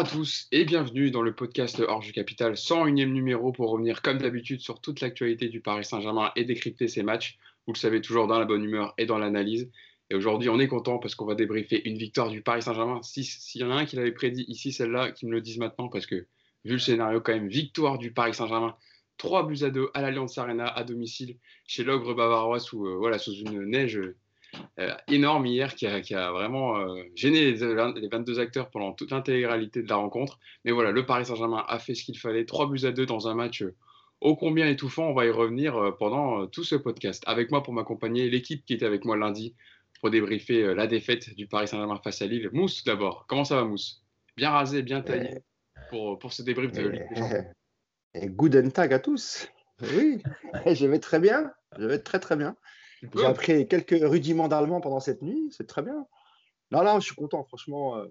à tous et bienvenue dans le podcast Orge Capital, 101e numéro pour revenir comme d'habitude sur toute l'actualité du Paris Saint-Germain et décrypter ses matchs. Vous le savez toujours dans la bonne humeur et dans l'analyse. Et aujourd'hui, on est content parce qu'on va débriefer une victoire du Paris Saint-Germain. S'il y en a un qui l'avait prédit ici, celle-là, qui me le dise maintenant parce que vu le scénario, quand même, victoire du Paris Saint-Germain. 3 buts à 2 à l'Alliance Arena à domicile chez l'Ogre Bavarois sous, euh, voilà, sous une neige énorme hier qui a, vraiment euh, gêné les, 22 acteurs pendant toute l'intégralité de la rencontre. Mais voilà, le Paris Saint-Germain a fait ce qu'il fallait. 3 buts à 2 dans un match euh, ô combien étouffant. On va y revenir pendant tout ce podcast. Avec moi pour m'accompagner, l'équipe qui était avec moi lundi pour débriefer la défaite du Paris Saint-Germain face à Lille. Mousse d'abord. Comment ça va Mousse? Bien rasé, bien taillé pour, pour ce débrief de Ligue des Et good tag à tous. Oui, je vais très bien. Je vais très très bien. J'ai appris quelques rudiments d'allemand pendant cette nuit, c'est très bien. Non, là, je suis content, franchement. Euh,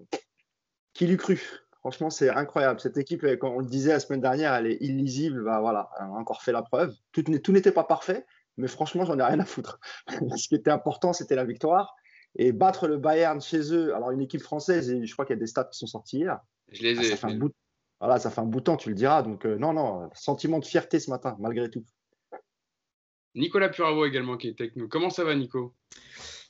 qui l'eût cru Franchement, c'est incroyable. Cette équipe, euh, comme on le disait la semaine dernière, elle est illisible. Bah, voilà, elle a encore fait la preuve. Tout, tout n'était pas parfait, mais franchement, j'en ai rien à foutre. Ce qui était important, c'était la victoire. Et battre le Bayern chez eux, alors une équipe française, et je crois qu'il y a des stats qui sont sortis hier. Je les ah, ai. ça, fait un bout, voilà, ça fait un bout de temps, tu le diras. Donc, euh, non, non, sentiment de fierté ce matin, malgré tout. Nicolas Puravo également qui est avec nous. Comment ça va, Nico?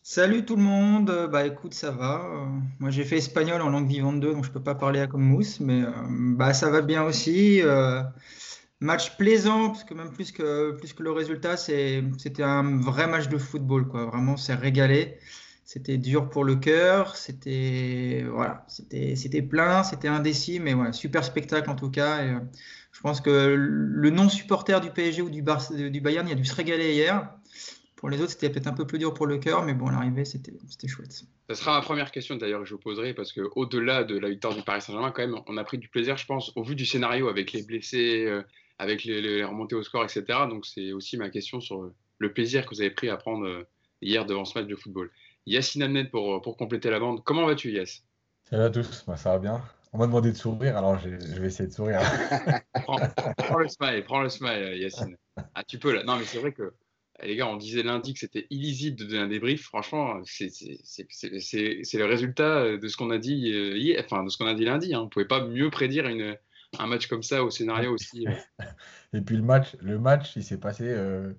Salut tout le monde. Bah écoute, ça va. moi, j'ai fait espagnol en langue vivante 2, donc je peux pas parler à comme mousse, mais euh, bah ça va bien aussi. Euh, match plaisant, parce que même plus que, plus que le résultat, c'était un vrai match de football, quoi. Vraiment, c'est régalé. C'était dur pour le cœur, c'était voilà, c'était plein, c'était indécis, mais voilà, super spectacle en tout cas. Euh, je pense que le non-supporter du PSG ou du, du Bayern, il a dû se régaler hier. Pour les autres, c'était peut-être un peu plus dur pour le cœur, mais bon, à l'arrivée, c'était chouette. Ce sera ma première question d'ailleurs que je vous poserai, parce qu'au-delà de la victoire du Paris Saint-Germain, quand même, on a pris du plaisir, je pense, au vu du scénario avec les blessés, euh, avec les, remontées au score, etc. Donc c'est aussi ma question sur le plaisir que vous avez pris à prendre euh, hier devant ce match de football. Yacine Amnet pour, pour compléter la bande. Comment vas-tu, Yass? Salut à tous, Moi, ça va bien. On m'a demandé de sourire, alors je, vais essayer de sourire. prends, le smile, prends le smile, Yacine. Ah, tu peux là. Non, mais c'est vrai que les gars, on disait lundi que c'était illisible de donner un débrief. Franchement, c'est le résultat de ce qu'on a dit hier, enfin de ce qu'on a dit lundi. Hein. On ne pouvait pas mieux prédire une, un match comme ça au scénario aussi. Euh. Et puis le match, le match, il s'est passé euh,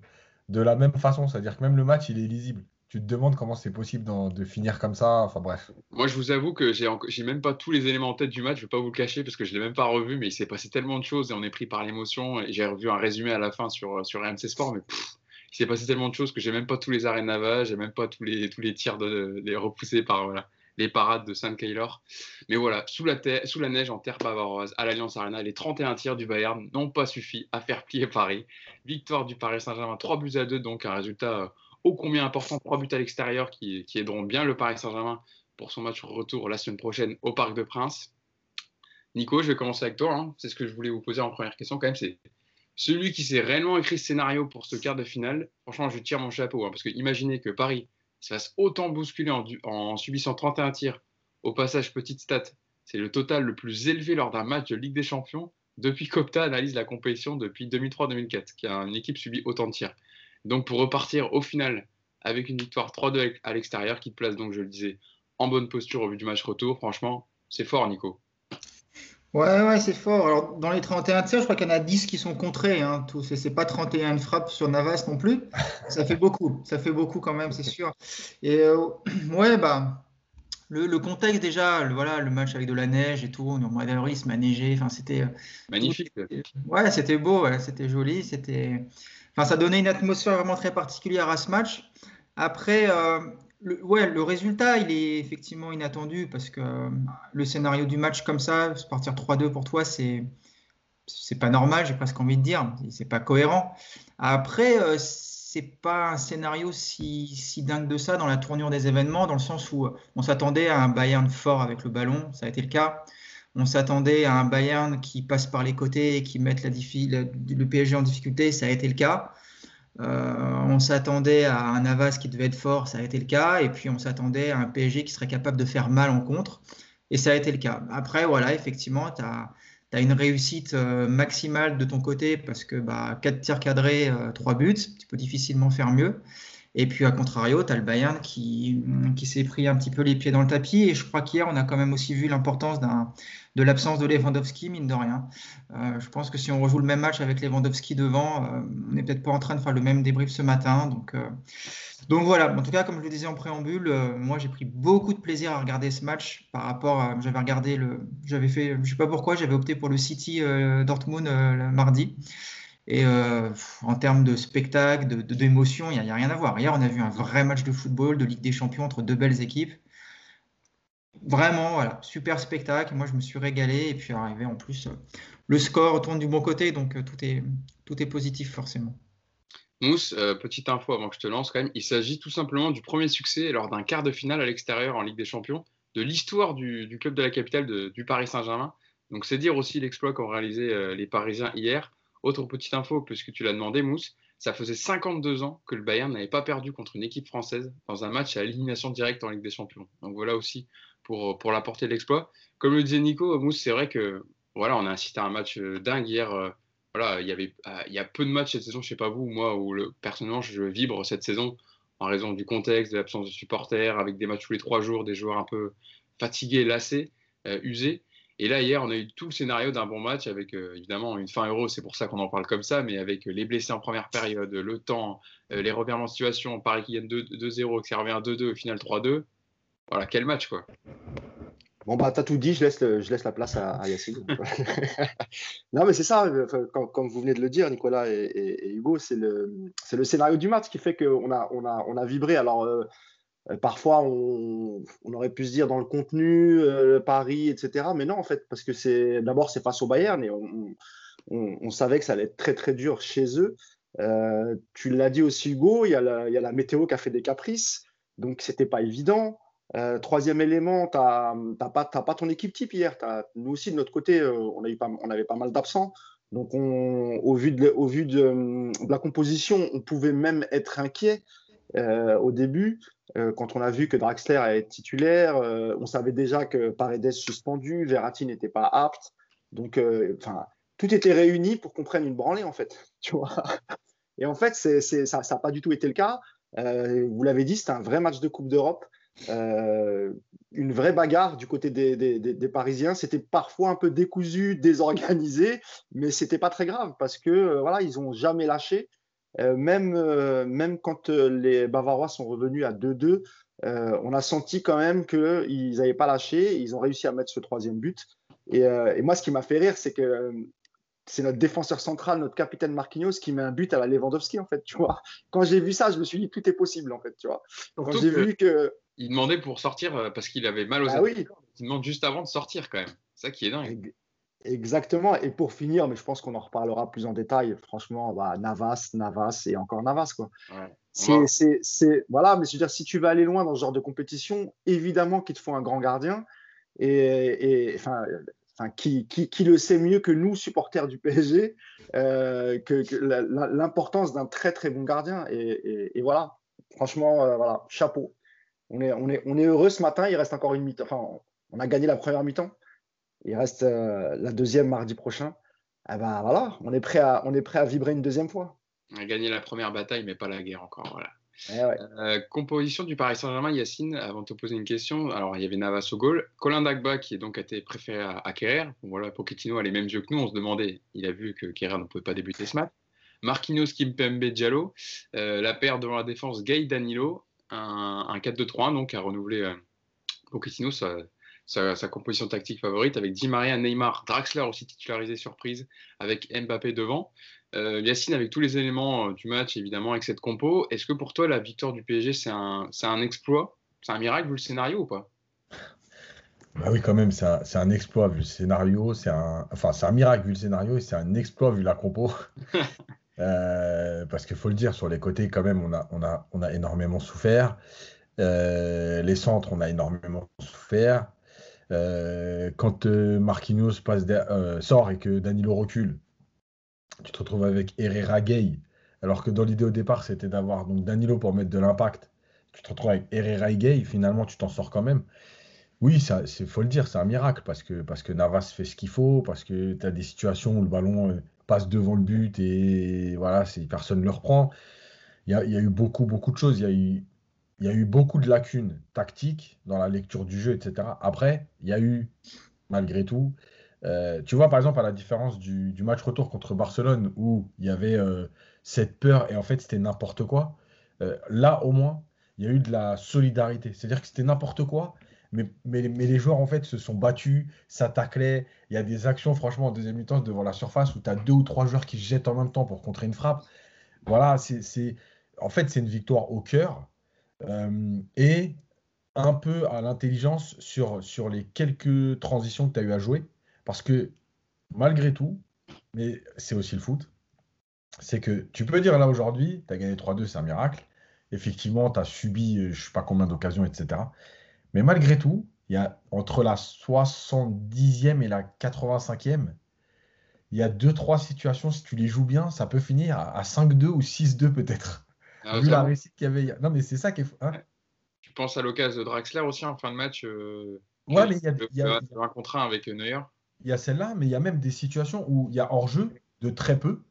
de la même façon, c'est-à-dire que même le match, il est illisible tu te demandes comment c'est possible de finir comme ça. Enfin bref. Moi, je vous avoue que j'ai n'ai même pas tous les éléments en tête du match. Je ne vais pas vous le cacher parce que je ne l'ai même pas revu, mais il s'est passé tellement de choses et on est pris par l'émotion. J'ai revu un résumé à la fin sur, sur RMC Sport, mais il s'est passé tellement de choses que j'ai même pas tous les arrêts navals, j'ai même pas tous les, tous les tirs de, repoussés par les parades de Saint Keylor. Mais voilà, sous la, sous la neige en terre bavaroise, à l'Alliance Arena, les 31 tirs du Bayern n'ont pas suffi à faire plier Paris. Victoire du Paris Saint-Germain, 3 buts à 2, donc un résultat euh, ô combien important, trois buts à l'extérieur qui, aideront bien le Paris Saint-Germain pour son match retour la semaine prochaine au Parc de Prince. Nico, je vais commencer avec toi. Hein. C'est ce que je voulais vous poser en première question quand même. C'est celui qui s'est réellement écrit ce scénario pour ce quart de finale. Franchement, je tire mon chapeau. Hein, parce que imaginez que Paris se fasse autant bousculer en, en subissant 31 tirs. Au passage, petite stat, c'est le total le plus élevé lors d'un match de Ligue des Champions depuis qu'Opta analyse la compétition depuis 2003-2004, qui a une équipe subi autant de tirs. Donc pour repartir au final avec une victoire 3-2 à l'extérieur qui te place donc, je le disais, en bonne posture au vu du match retour, franchement, c'est fort Nico. Ouais, ouais, c'est fort. Alors, dans les 31 tirs, je crois qu'il y en a 10 qui sont contrés. Hein, c'est pas 31 frappes sur Navas non plus. Ça fait beaucoup. Ça fait beaucoup quand même, c'est sûr. Et euh, ouais, bah, le, contexte déjà, le, voilà, le match avec de la neige et tout, on il se m'a neigé. Enfin, c'était. Euh, Magnifique. Ouais, c'était beau, c'était joli. C'était. Enfin, ça donnait une atmosphère vraiment très particulière à ce match. Après, euh, le, ouais, le résultat, il est effectivement inattendu parce que euh, le scénario du match comme ça, partir 3-2 pour toi, c'est c'est pas normal, j'ai presque envie de dire, c'est pas cohérent. Après, euh, c'est pas un scénario si, si, dingue de ça dans la tournure des événements, dans le sens où on s'attendait à un Bayern fort avec le ballon, ça a été le cas. On s'attendait à un Bayern qui passe par les côtés et qui mette le PSG en difficulté, ça a été le cas. Euh, on s'attendait à un Navas qui devait être fort, ça a été le cas. Et puis on s'attendait à un PSG qui serait capable de faire mal en contre, et ça a été le cas. Après, voilà, effectivement, tu as, une réussite euh, maximale de ton côté parce que bah, 4 tirs cadrés, 3 euh, buts, tu peux difficilement faire mieux. Et puis, à contrario, tu as le Bayern qui, s'est pris un petit peu les pieds dans le tapis. Et je crois qu'hier, on a quand même aussi vu l'importance de l'absence de Lewandowski, mine de rien. Euh, je pense que si on rejoue le même match avec Lewandowski devant, euh, on n'est peut-être pas en train de faire le même débrief ce matin. Donc, euh, donc voilà, en tout cas, comme je le disais en préambule, moi j'ai pris beaucoup de plaisir à regarder ce match par rapport à. J'avais regardé le. J'avais fait. Je sais pas pourquoi, j'avais opté pour le City Dortmund mardi. Et en termes de spectacle, d'émotion, il n'y a, rien à voir. Hier, on a vu un vrai match de football, de Ligue des Champions entre deux belles équipes. Vraiment, voilà, super spectacle. Moi, je me suis régalé. Et puis, arrivé en plus, euh, le score tourne du bon côté. Donc, euh, tout, est, tout est positif, forcément. Mousse, petite info avant que je te lance quand même. Il s'agit tout simplement du premier succès lors d'un quart de finale à l'extérieur en Ligue des Champions de l'histoire du, club de la capitale du Paris Saint-Germain. Donc, c'est dire aussi l'exploit qu'ont réalisé les Parisiens hier. Autre petite info, puisque tu l'as demandé, Mousse, ça faisait 52 ans que le Bayern n'avait pas perdu contre une équipe française dans un match à élimination directe en Ligue des Champions. Donc voilà aussi pour, pour la portée de l'exploit. Comme le disait Nico, Mousse, c'est vrai que voilà, on a assisté à un match euh, dingue hier. Euh, voilà, il y avait, euh, il y a peu de matchs cette saison, je sais pas vous, moi, où le, personnellement je vibre cette saison en raison du contexte, de l'absence de supporters, avec des matchs tous les trois jours, des joueurs un peu fatigués, lassés, usés. Et là, hier, on a eu tout le scénario d'un bon match avec évidemment une fin euro, c'est pour ça qu'on en parle comme ça, mais avec les blessés en première période, le temps, les revirements de situation, Paris qui gagne 2-0, qui revient à 2-2, au final 3-2. Voilà, quel match quoi. Bon, bah, t'as tout dit, je laisse, je laisse la place à, Yacine. non, mais c'est ça, comme, vous venez de le dire, Nicolas et, Hugo, c'est le, le, scénario du match qui fait qu'on a, on a, on a vibré. Alors, euh, euh, parfois, on, aurait pu se dire dans le contenu, euh, Paris, etc. Mais non, en fait, parce que c'est d'abord, c'est face au Bayern et on, savait que ça allait être très, très dur chez eux. Euh, tu l'as dit aussi, Hugo, il y, a la, météo qui a fait des caprices, donc c'était pas évident. Troisième élément, tu n'as pas, ton équipe type hier. nous aussi, de notre côté, on, a eu pas, on avait pas mal d'absents. Donc, au vu, vu de, la composition, on pouvait même être inquiet au début. Euh, quand on a vu que Draxler est titulaire, euh, on savait déjà que Paredes suspendu, Verratti n'était pas apte. Donc, euh, tout était réuni pour qu'on prenne une branlée, en fait. Et en fait, ça n'a pas du tout été le cas. vous l'avez dit, c'était un vrai match de Coupe d'Europe. Une vraie bagarre du côté des, des Parisiens. C'était parfois un peu décousu, désorganisé, mais c'était pas très grave parce que voilà, ils ont jamais lâché. Euh, même, euh, même quand euh, les Bavarois sont revenus à 2-2, on a senti quand même qu'ils n'avaient pas lâché. Ils ont réussi à mettre ce troisième but. Et, moi, ce qui m'a fait rire, c'est que c'est notre défenseur central, notre capitaine Marquinhos, qui met un but à la Lewandowski, en fait, tu vois. Quand j'ai vu ça, je me suis dit, tout est possible, en fait, tu vois. Quand j'ai vu que... Il demandait pour sortir parce qu'il avait mal aux ah, oui. Il demande juste avant de sortir, quand même. C'est ça qui est dingue. Exactement. Et pour finir, mais je pense qu'on en reparlera plus en détail, franchement, bah, Navas, Navas et encore Navas. Quoi. C'est, voilà, mais je veux dire, si tu veux aller loin dans ce genre de compétition, évidemment qu'il te faut un grand gardien. Et, enfin, enfin qui, qui, le sait mieux que nous, supporters du PSG, euh, que, l'importance d'un très très bon gardien. Et, voilà, franchement, euh, voilà, chapeau. On est, on, est, on est heureux ce matin, il reste encore une mi-temps. Enfin, on a gagné la première mi-temps. Il reste euh, la deuxième mardi prochain. Eh ben voilà, on est prêt à, on est prêt à vibrer une deuxième fois. On a gagné la première bataille, mais pas la guerre encore. Voilà. Eh euh, composition du Paris Saint-Germain, Yacine, avant de te poser une question. Alors, il y avait Navas au goal. Colin Dagba, qui est donc été préféré à, à Kerrer. voilà, Pochettino a les mêmes yeux que nous. On se demandait, il a vu que Kerrer ne pouvait pas débuter ce match. Marquinhos, Kimpembe, Diallo. Euh, la paire devant la défense, Gay Danilo. Un, un 4-2-3-1, donc, à renouveler Pochettino. Ça, sa, composition tactique favorite, avec Di Maria, Neymar, Draxler aussi titularisé surprise, avec Mbappé devant. Euh, Yacine, avec tous les éléments euh, du match, évidemment, avec cette compo, est-ce que pour toi, la victoire du PSG, c'est un, un exploit? C'est un miracle vu le scénario ou pas? Bah oui, quand même, c'est un, un, exploit vu le scénario. C'est un, enfin, c'est un miracle vu le scénario et c'est un exploit vu la compo. euh, parce qu'il faut le dire, sur les côtés, quand même, on a, on a, on a énormément souffert. Euh, les centres, on a énormément souffert. Euh, quand Marquinhos passe sort et que Danilo recule, tu te retrouves avec Herrera Gay, alors que dans l'idée au départ, c'était d'avoir Danilo pour mettre de l'impact. Tu te retrouves avec Herrera Gay, finalement, tu t'en sors quand même. Oui, ça, c'est faut le dire, c'est un miracle parce que, parce que Navas fait ce qu'il faut, parce que tu as des situations où le ballon passe devant le but et voilà, personne ne le reprend. il y a, eu beaucoup, beaucoup de choses. Il y a eu, il y a eu beaucoup de lacunes tactiques dans la lecture du jeu, etc. Après, il y a eu, malgré tout, euh, tu vois, par exemple, à la différence du, match retour contre Barcelone, où il y avait euh, cette peur et en fait, c'était n'importe quoi. Euh, là, au moins, il y a eu de la solidarité. C'est-à-dire que c'était n'importe quoi, mais, les joueurs, en fait, se sont battus, s'attaclaient. Il y a des actions, franchement, en deuxième mi-temps, devant la surface, où tu as deux ou trois joueurs qui se jettent en même temps pour contrer une frappe. Voilà, c'est, en fait, c'est une victoire au cœur et un peu à l'intelligence sur, sur les quelques transitions que tu as eu à jouer. Parce que malgré tout, mais c'est aussi le foot, c'est que tu peux dire là aujourd'hui, tu as gagné 3-2, c'est un miracle. Effectivement, tu as subi euh, je ne sais pas combien d'occasions, etc. Mais malgré tout, il y a entre la 70e et la 85e, il y a deux, trois situations, si tu les joues bien, ça peut finir à 5-2 ou 6-2 peut-être. Ah, Vu la réussite qu'il y avait. Non, mais c'est ça qui est. Hein tu penses à l'occasion de Draxler aussi en fin de match euh, Ouais, mais il y a, y a un contrat avec Neuer il y a celle-là, mais il y a même des situations où il y a hors-jeu de très peu.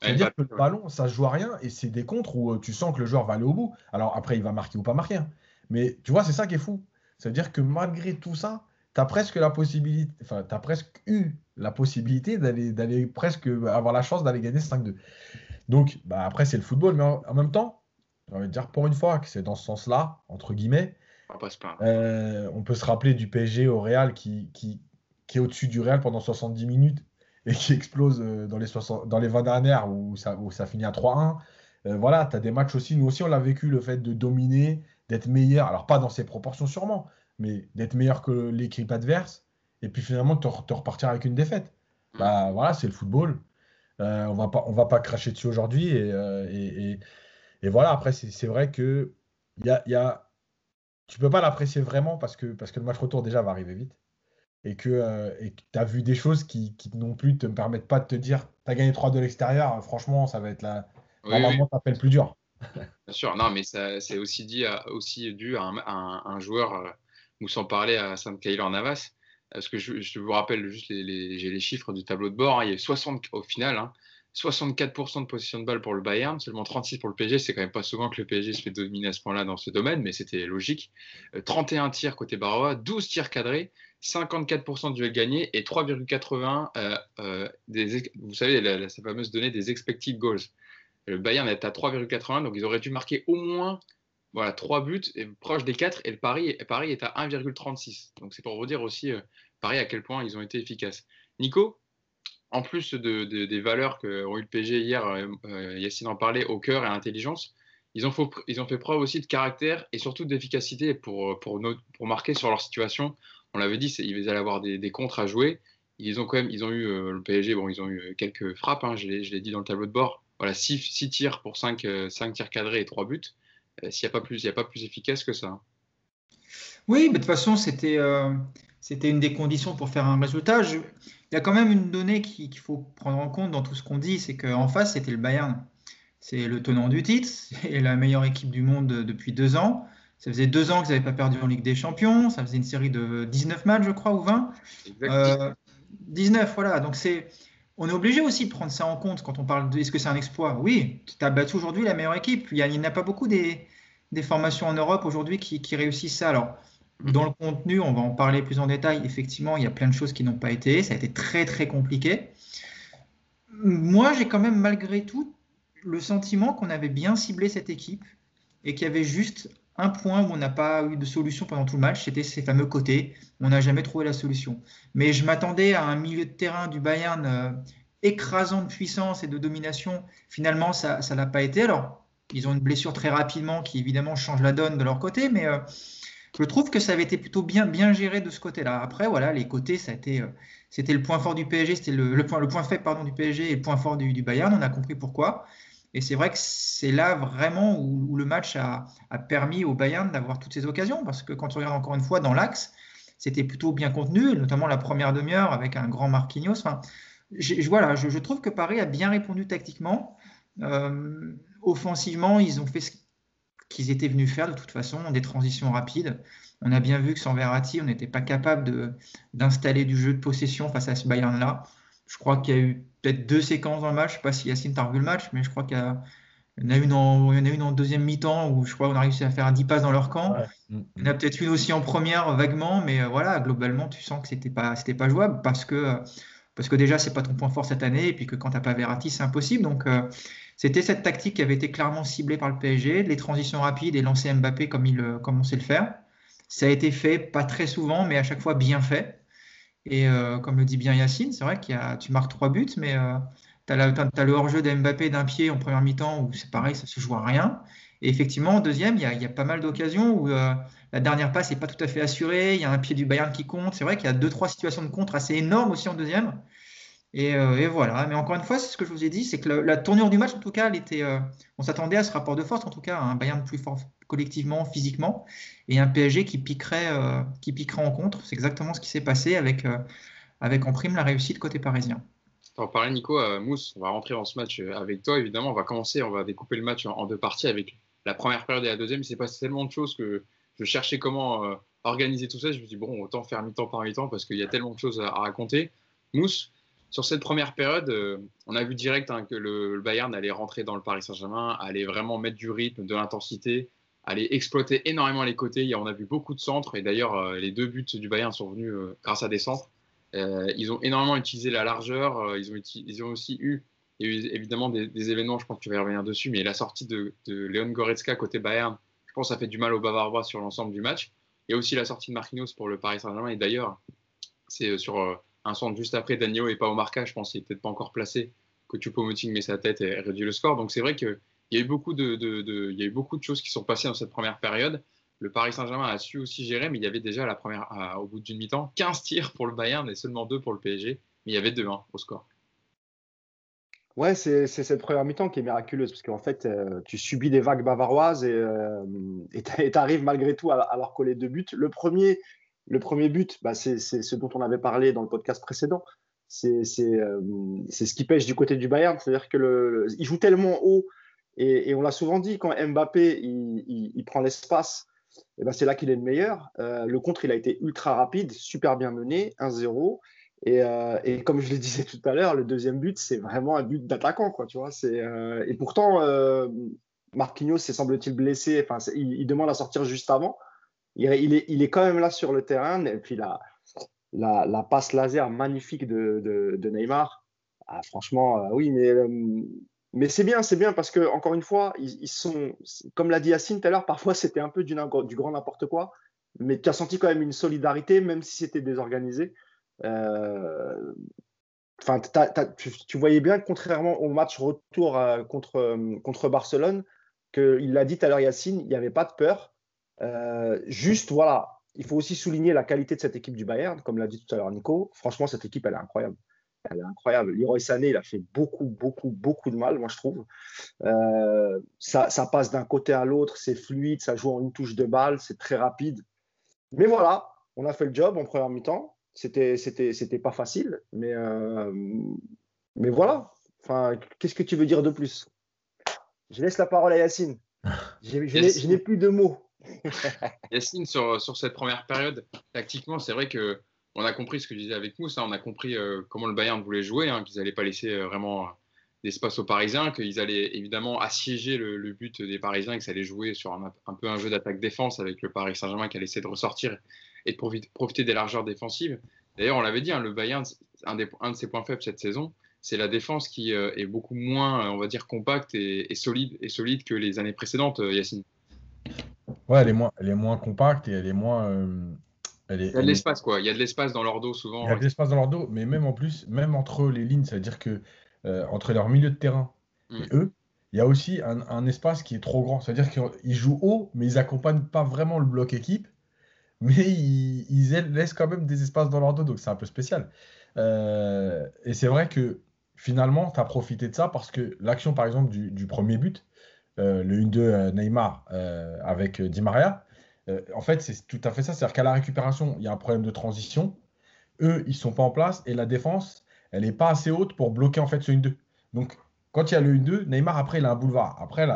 C'est-à-dire que le ballon, ça ne joue à rien et c'est des contres où euh, tu sens que le joueur va aller au bout. Alors après, il va marquer ou pas marquer. Hein. Mais tu vois, c'est ça qui est fou. C'est-à-dire que malgré tout ça, tu as presque la possibilité, enfin, tu as presque eu la possibilité d'aller, d'aller presque avoir la chance d'aller gagner 5-2. Donc, bah, après, c'est le football, mais en, même temps, j'ai envie de dire pour une fois que c'est dans ce sens-là, entre guillemets, euh, on peut se rappeler du PSG au Real qui, qui, qui est au-dessus du Real pendant 70 minutes et qui explose euh, dans les, 60, dans les 20 dernières où ça, où ça finit à 3-1. Euh, voilà, tu as des matchs aussi. Nous aussi, on l'a vécu, le fait de dominer, d'être meilleur. Alors, pas dans ses proportions sûrement, mais d'être meilleur que l'équipe adverse. Et puis finalement, de te, repartir avec une défaite. Bah voilà, c'est le football. Euh, on va pas, on va pas cracher dessus aujourd'hui. Et, et, voilà, après, c'est vrai que y a, y a, tu peux pas l'apprécier vraiment parce que, parce que le match retour déjà va arriver vite et que euh, tu as vu des choses qui, qui non plus te permettent pas de te dire tu as gagné 3 de l'extérieur, franchement, ça va être la. Normalement, oui. plus dur. Bien sûr, non, mais c'est aussi, dit aussi dû à un, joueur, euh, ou sans parler à Saint-Kaylor Navas, parce que je, vous rappelle juste, j'ai les chiffres du tableau de bord, hein. il y a 60 au final, hein, 64% de possession de balle pour le Bayern, seulement 36 pour le PSG. C'est quand même pas souvent que le PSG se fait dominer à ce point-là dans ce domaine, mais c'était logique. 31 euh, tirs côté Baroa, 12 tirs cadrés, 54% de duels gagnés et 3,80 euh, euh, des, vous savez, la, fameuse donnée des expected goals. Le Bayern est à 3,80, donc ils auraient dû marquer au moins voilà, 3 buts, et proche des 4, et le Paris, est à 1,36. Donc c'est pour vous dire aussi, Paris, à quel point ils ont été efficaces. Nico, en plus de, des valeurs qu'ont eu le PG hier, euh, euh, Yacine en parlait, au cœur et à l'intelligence, ils ont, ils ont fait preuve aussi de caractère et surtout d'efficacité pour, pour, pour marquer sur leur situation. On l'avait dit, ils allaient avoir des, des contres à jouer. Ils ont quand même, ils ont eu euh, le PSG, bon, ils ont eu quelques frappes, hein, je l'ai dit dans le tableau de bord. Voilà, 6, tirs pour 5, 5, tirs cadrés et 3 buts. S'il n'y a, pas plus, a pas plus efficace que ça. Hein. Oui, mais de toute façon, c'était c'était une des conditions pour faire un résultat. Il y a quand même une donnée qu'il faut prendre en compte dans tout ce qu'on dit, c'est qu'en face, c'était le Bayern. C'est le tenant du titre, c'est la meilleure équipe du monde depuis deux ans. Ça faisait deux ans qu'ils n'avaient pas perdu en Ligue des Champions. Ça faisait une série de 19 matchs, je crois, ou 20. 19, euh, voilà. Donc c'est, on est obligé aussi de prendre ça en compte quand on parle de est-ce que c'est un exploit? Oui, tu as battu aujourd'hui la meilleure équipe. Il n'y en a pas beaucoup des, formations en Europe aujourd'hui qui, qui réussissent ça. Alors, dans le contenu, on va en parler plus en détail. Effectivement, il y a plein de choses qui n'ont pas été. Ça a été très très compliqué. Moi, j'ai quand même malgré tout le sentiment qu'on avait bien ciblé cette équipe et qu'il y avait juste un point où on n'a pas eu de solution pendant tout le match, c'était ces fameux côtés. On n'a jamais trouvé la solution. Mais je m'attendais à un milieu de terrain du Bayern euh, écrasant de puissance et de domination. Finalement, ça ne l'a pas été. Alors, ils ont une blessure très rapidement qui évidemment change la donne de leur côté, mais euh, je trouve que ça avait été plutôt bien, bien géré de ce côté-là. Après, voilà, les côtés, ça a été, euh, c'était le point fort du PSG, c'était le, point, le point faible pardon, du PSG et le point fort du, Bayern. On a compris pourquoi. Et c'est vrai que c'est là vraiment où, le match a, permis au Bayern d'avoir toutes ces occasions. Parce que quand on regarde encore une fois dans l'axe, c'était plutôt bien contenu, notamment la première demi-heure avec un grand Marquinhos. Enfin, je, voilà, je, trouve que Paris a bien répondu tactiquement. Euh, offensivement, ils ont fait ce qu'ils étaient venus faire de toute façon, des transitions rapides. On a bien vu que sans Verratti, on n'était pas capable d'installer du jeu de possession face à ce Bayern-là. Je crois qu'il y a eu peut-être deux séquences dans le match. Je ne sais pas si Yacine t'a revu le match, mais je crois qu'il y, Il y en a une en, il y en a une en deuxième mi-temps où je crois qu'on a réussi à faire 10 passes dans leur camp. Mm, Il y en a peut-être une aussi en première vaguement, mais euh, voilà, globalement, tu sens que c'était pas, c'était pas jouable parce que, euh, parce que déjà, c'est pas ton point fort cette année, et puis que quand t'as pas Verratti, c'est impossible. Donc, euh, c'était cette tactique qui avait été clairement ciblée par le PSG, les transitions rapides et lancer Mbappé comme il, comme on sait le faire. Ça a été fait, pas très souvent, mais à chaque fois bien fait. Et euh, comme le dit bien Yacine, c'est vrai qu'il tu marques trois buts, mais euh, tu as, le hors-jeu d'Mbappé d'un pied en première mi-temps où c'est pareil, ça se joue à rien. Et effectivement, en deuxième, il y a, il y a pas mal d'occasions où euh, la dernière passe n'est pas tout à fait assurée, il y a un pied du Bayern qui compte. C'est vrai qu'il y a deux, trois situations de contre assez énormes aussi en deuxième. Et, euh, et voilà. Mais encore une fois, c'est ce que je vous ai dit, c'est que la, tournure du match, en tout cas, elle était, euh, on s'attendait à ce rapport de force, en tout cas, un Bayern plus fort collectivement, physiquement, et un PSG qui piquerait, euh, qui piquerait en contre. C'est exactement ce qui s'est passé avec, avec en prime la réussite côté parisien. T'en parlais, Nico, euh, Mousse, on va rentrer dans ce match avec toi, évidemment. On va commencer, on va découper le match en, deux parties avec la première période et la deuxième. Il s'est passé tellement de choses que je cherchais comment organiser tout ça. Je me dis, bon, autant faire mi-temps par mi-temps parce qu'il y a tellement de choses à, à raconter. Mousse, sur cette première période, euh, on a vu direct hein, que le, Bayern allait rentrer dans le Paris Saint-Germain, allait vraiment mettre du rythme, de l'intensité, allait exploiter énormément les côtés. On a vu beaucoup de centres et d'ailleurs, euh, les deux buts du Bayern sont venus euh, grâce à des centres. Ils ont énormément utilisé la largeur. ils, ont aussi eu, évidemment des, événements, je pense que tu vas y revenir dessus, mais la sortie de, de Leon Goretzka côté Bayern, je pense que ça fait du mal aux Bavarois sur l'ensemble du match. Il y a aussi la sortie de Marquinhos pour le Paris Saint-Germain. Et d'ailleurs, c'est sur un centre juste après, Danilo et pas au marquage. Je pense qu'il n'est peut-être pas encore placé. Que Choupo-Moting met sa tête et réduit le score. Donc c'est vrai qu'il y a eu beaucoup de, choses qui sont passées dans cette première période. Le Paris Saint-Germain a su aussi gérer, mais il y avait déjà la première, au bout d'une mi-temps 15 tirs pour le Bayern et seulement 2 pour le PSG. Mais il y avait 2 hein, au score. Ouais, c'est cette première mi-temps qui est miraculeuse parce qu'en fait, euh, tu subis des vagues bavaroises et euh, tu arrives malgré tout à, à leur coller deux buts. Le premier, le premier but, bah, c'est c'est ce dont on avait parlé dans le podcast précédent. C'est c'est, euh, c'est ce qui pêche du côté du Bayern. C'est-à-dire que le, le- il joue tellement haut et, on l'a souvent dit, quand Mbappé prend l'espace, eh ben, c'est là qu'il est le meilleur. Euh, le contre, il a été ultra rapide, super bien mené, 1-0. Et, euh, et comme je le disais tout à l'heure, le deuxième but, c'est vraiment un but d'attaquant. C'est, et pourtant, Marquinhos s'est semble-t-il blessé. C'est- il demande à sortir juste avant. Il, est, il est quand même là sur le terrain. Et puis la, passe laser magnifique de, Neymar. Ah, franchement, euh, oui, mais, euh, mais c'est bien, c'est bien parce que encore une fois, ils, sont, comme l'a dit Yacine tout à l'heure, parfois c'était un peu du, grand n'importe quoi. Mais tu as senti quand même une solidarité, même si c'était désorganisé. Euh, Enfin, tu, voyais bien, contrairement au match retour contre, contre Barcelone, qu'il l'a dit tout à l'heure Yacine, il n'y avait pas de peur. Euh, juste, voilà, il faut aussi souligner la qualité de cette équipe du Bayern, comme l'a dit tout à l'heure Nico. Franchement, cette équipe, elle est incroyable. Elle est incroyable. Leroy Sané, il a fait beaucoup, beaucoup, beaucoup de mal, moi, je trouve. Euh, ça, ça passe d'un côté à l'autre, c'est fluide, ça joue en une touche de balle, c'est très rapide. Mais voilà, on a fait le job en première mi-temps. C'était, c'était, c'était pas facile, mais, euh, mais voilà. Enfin, qu'est-ce que tu veux dire de plus? Je laisse la parole à Yacine. Je n'ai plus de mots. Yacine, sur, cette première période, tactiquement, c'est vrai que on a compris ce que je disais avec Mousse. hein, on a compris euh, comment le Bayern voulait jouer, hein, qu'ils n'allaient pas laisser euh, vraiment d'espace aux Parisiens, qu'ils allaient évidemment assiéger le, but des Parisiens que ça allait jouer sur un, peu un jeu d'attaque-défense avec le Paris Saint-Germain qui allait essayer de ressortir et de profiter, des largeurs défensives. D'ailleurs, on l'avait dit, hein, le Bayern, un, de ses points faibles cette saison, c'est la défense qui euh, est beaucoup moins, euh, on va dire, compacte et, solide, que les années précédentes, euh, Yacine. Ouais, elle est moins, elle est moins compacte et elle est moins. euh, elle est, Il y a de elle est- l'espace, quoi. Il y a de l'espace dans leur dos souvent. Il y a de l'espace dans leur dos, mais même en plus, même entre les lignes, c'est-à-dire que euh, entre leur milieu de terrain Mm. et eux, il y a aussi un, un espace qui est trop grand. C'est-à-dire qu'ils jouent haut, mais ils accompagnent pas vraiment le bloc équipe, mais ils, ils aient- laissent quand même des espaces dans leur dos, donc c'est un peu spécial. Euh, et c'est vrai que finalement, tu as profité de ça parce que l'action, par exemple, du, du premier but, le 1-2 euh, Neymar euh, avec euh, Di Maria, euh, en fait, c'est tout à fait ça. C'est-à-dire qu'à la récupération, il y a un problème de transition. Eux, ils sont pas en place et la défense, elle n'est pas assez haute pour bloquer en fait ce 1-2. Donc, quand il y a le 1-2, Neymar, après, il a un boulevard. Après,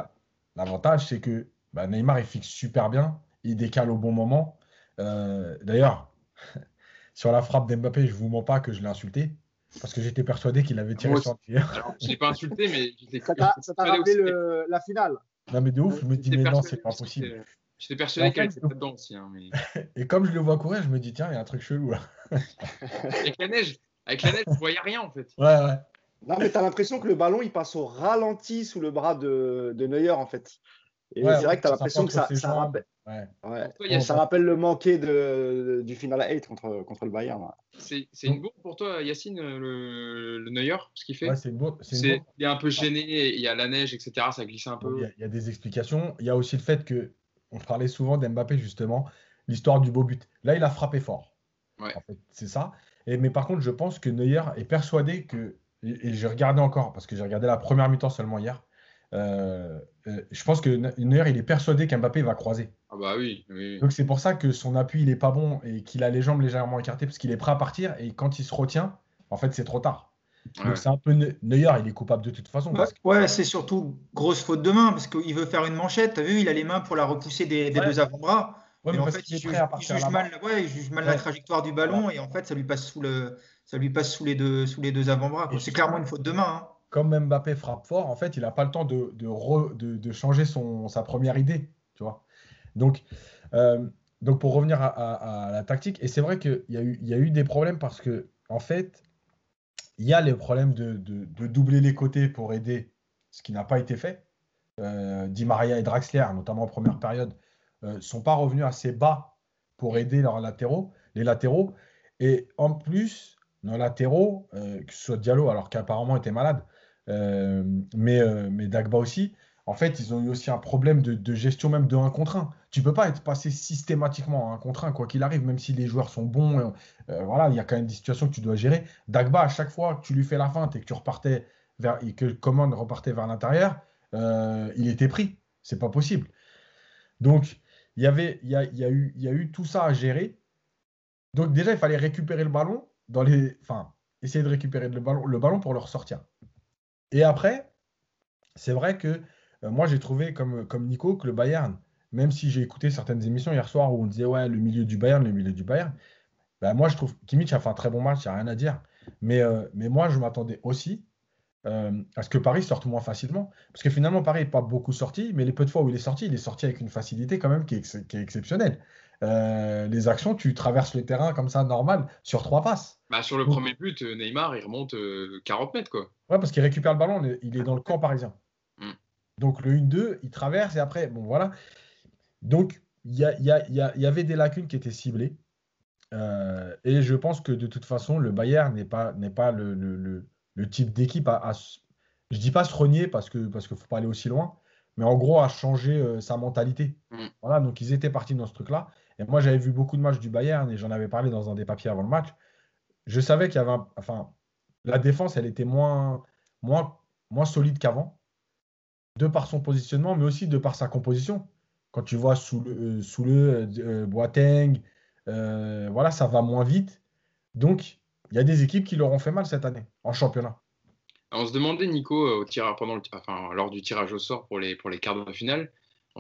l'avantage, c'est que bah, Neymar, il fixe super bien, il décale au bon moment. Euh, D'ailleurs, sur la frappe d'Mbappé, je vous mens pas que je l'ai insulté. Parce que j'étais persuadé qu'il avait tiré Moi sur. Alors, je l'ai pas insulté, mais j'étais Ça t'a ça t'a persuadé rappelé le- la finale. Non, mais de ouf, je me dis, mais non, c'est pas possible. J'étais persuadé fait, était là-dedans aussi. hein, mais- Et comme je le vois courir, je me dis, tiens, il y a un truc chelou là. Avec la neige, avec la neige, je voyais rien en fait. Ouais, ouais. Non, mais t'as l'impression que le ballon, il passe au ralenti sous le bras de, de Neuer, en fait. Et Ouais, c'est vrai que t'as ça l'impression que ça, ça rappelle, ouais. ouais. Pour toi, Yacine, ça rappelle le manqué de, du final 8 contre, contre le Bayern. là. c'est c'est une bourre pour toi, Yacine, le, le Neuer, ce qu'il fait? Ouais, c'est une bourre- c'est une C'est- bourre. Il est un peu gêné, il y a la neige, etc. Ça glisse un Il peu. y, a, il y a des explications. Il y a aussi le fait que, on parlait souvent d'Mbappé justement, l'histoire du beau but. Là, il a frappé fort. Ouais. En fait, c'est ça. Et, mais par contre, je pense que Neuer est persuadé que, et, et j'ai regardé encore, parce que j'ai regardé la première mi-temps seulement hier, euh, euh, je pense que Neuer, il est persuadé qu'Mbappé va croiser. Ah bah oui, oui. oui. Donc c'est pour ça que son appui, il est pas bon et qu'il a les jambes légèrement écartées parce qu'il est prêt à partir et quand il se retient, en fait, c'est trop tard. Ouais. Donc c'est un peu Ne- Neuer, il est coupable de toute façon. Ouais, parce que- ouais, c'est surtout grosse faute de main parce qu'il veut faire une manchette. T'as vu, il a les mains pour la repousser des, des Ouais. deux avant-bras. Ouais, mais en fait, il est juge, prêt à il partir juge mal, ouais, il juge mal la trajectoire du ballon et en fait, ça lui passe sous le, ça lui passe sous les deux, sous les deux avant-bras. C'est clairement une faute de main. hein. Comme Mbappé frappe fort, en fait, il n'a pas le temps de, changer son, sa première idée. Tu vois donc, euh, donc, pour revenir à, la tactique, et c'est vrai qu'il y, a eu- des problèmes parce que, en fait, il y a les problèmes de, doubler les côtés pour aider, ce qui n'a pas été fait. Euh, Di Maria et Draxler, notamment en première période, ne sont pas revenus assez bas pour aider leurs latéraux, les latéraux. Et en plus, nos latéraux, euh, que ce soit Diallo, alors qu'apparemment était malade, euh, mais, euh, mais Dagba aussi, en fait, ils ont eu aussi un problème de, gestion même de 1 contre 1. Tu peux pas être passé systématiquement à 1 contre 1, quoi qu'il arrive, même si les joueurs sont bons. euh, euh, voilà, il y a quand même des situations que tu dois gérer. Dagba, à chaque fois que tu lui fais la feinte et que tu repartais vers, et que Coman repartait vers l'intérieur, euh, il était pris. C'est pas possible. Donc, il y il y a, y a eu, y a eu tout ça à gérer. Donc déjà, il fallait récupérer le ballon dans les, enfin, essayer de récupérer le ballon, le ballon pour le ressortir. Et après, c'est vrai que euh, moi j'ai trouvé comme, comme Nico que le Bayern, même si j'ai écouté certaines émissions hier soir où on disait ouais le milieu du Bayern, le milieu du Bayern, bah, moi je trouve Kimmich a fait un très bon match, il n'y a rien à dire. Mais, euh, mais moi je m'attendais aussi euh, à ce que Paris sorte moins facilement. Parce que finalement Paris n'est pas beaucoup sorti, mais les peu de fois où il est sorti, il est sorti avec une facilité quand même qui est, ex- qui est exceptionnelle. Euh, les actions, tu traverses le terrain comme ça normal sur trois passes. Bah, sur le Donc- premier but, euh, Neymar, il remonte euh, 40 mètres, quoi. Ouais, parce qu'il récupère le ballon, il est- dans le camp parisien. Mm. Donc le 1-2, il traverse et après, bon voilà. Donc il y, avait des lacunes qui étaient ciblées. Euh, et je pense que de toute façon, le Bayern n'est pas, n'est pas le, le- le- le type d'équipe à, à je dis pas se renier parce que parce qu'il faut pas aller aussi loin, mais en gros à changer euh, sa mentalité. Mm. Voilà, donc ils étaient partis dans ce truc-là. Et moi, j'avais vu beaucoup de matchs du Bayern et j'en avais parlé dans un des papiers avant le match. Je savais qu'il y avait enfin, la défense, elle était moins, moins, moins solide qu'avant, de par son positionnement, mais aussi de par sa composition. Quand tu vois sous le, euh, sous le euh, Boateng, euh, voilà, ça va moins vite. Donc, il y a des équipes qui leur ont fait mal cette année en championnat. On se demandait, Nico, au tirage, pendant le, enfin, lors du tirage au sort pour les, pour les quarts de finale,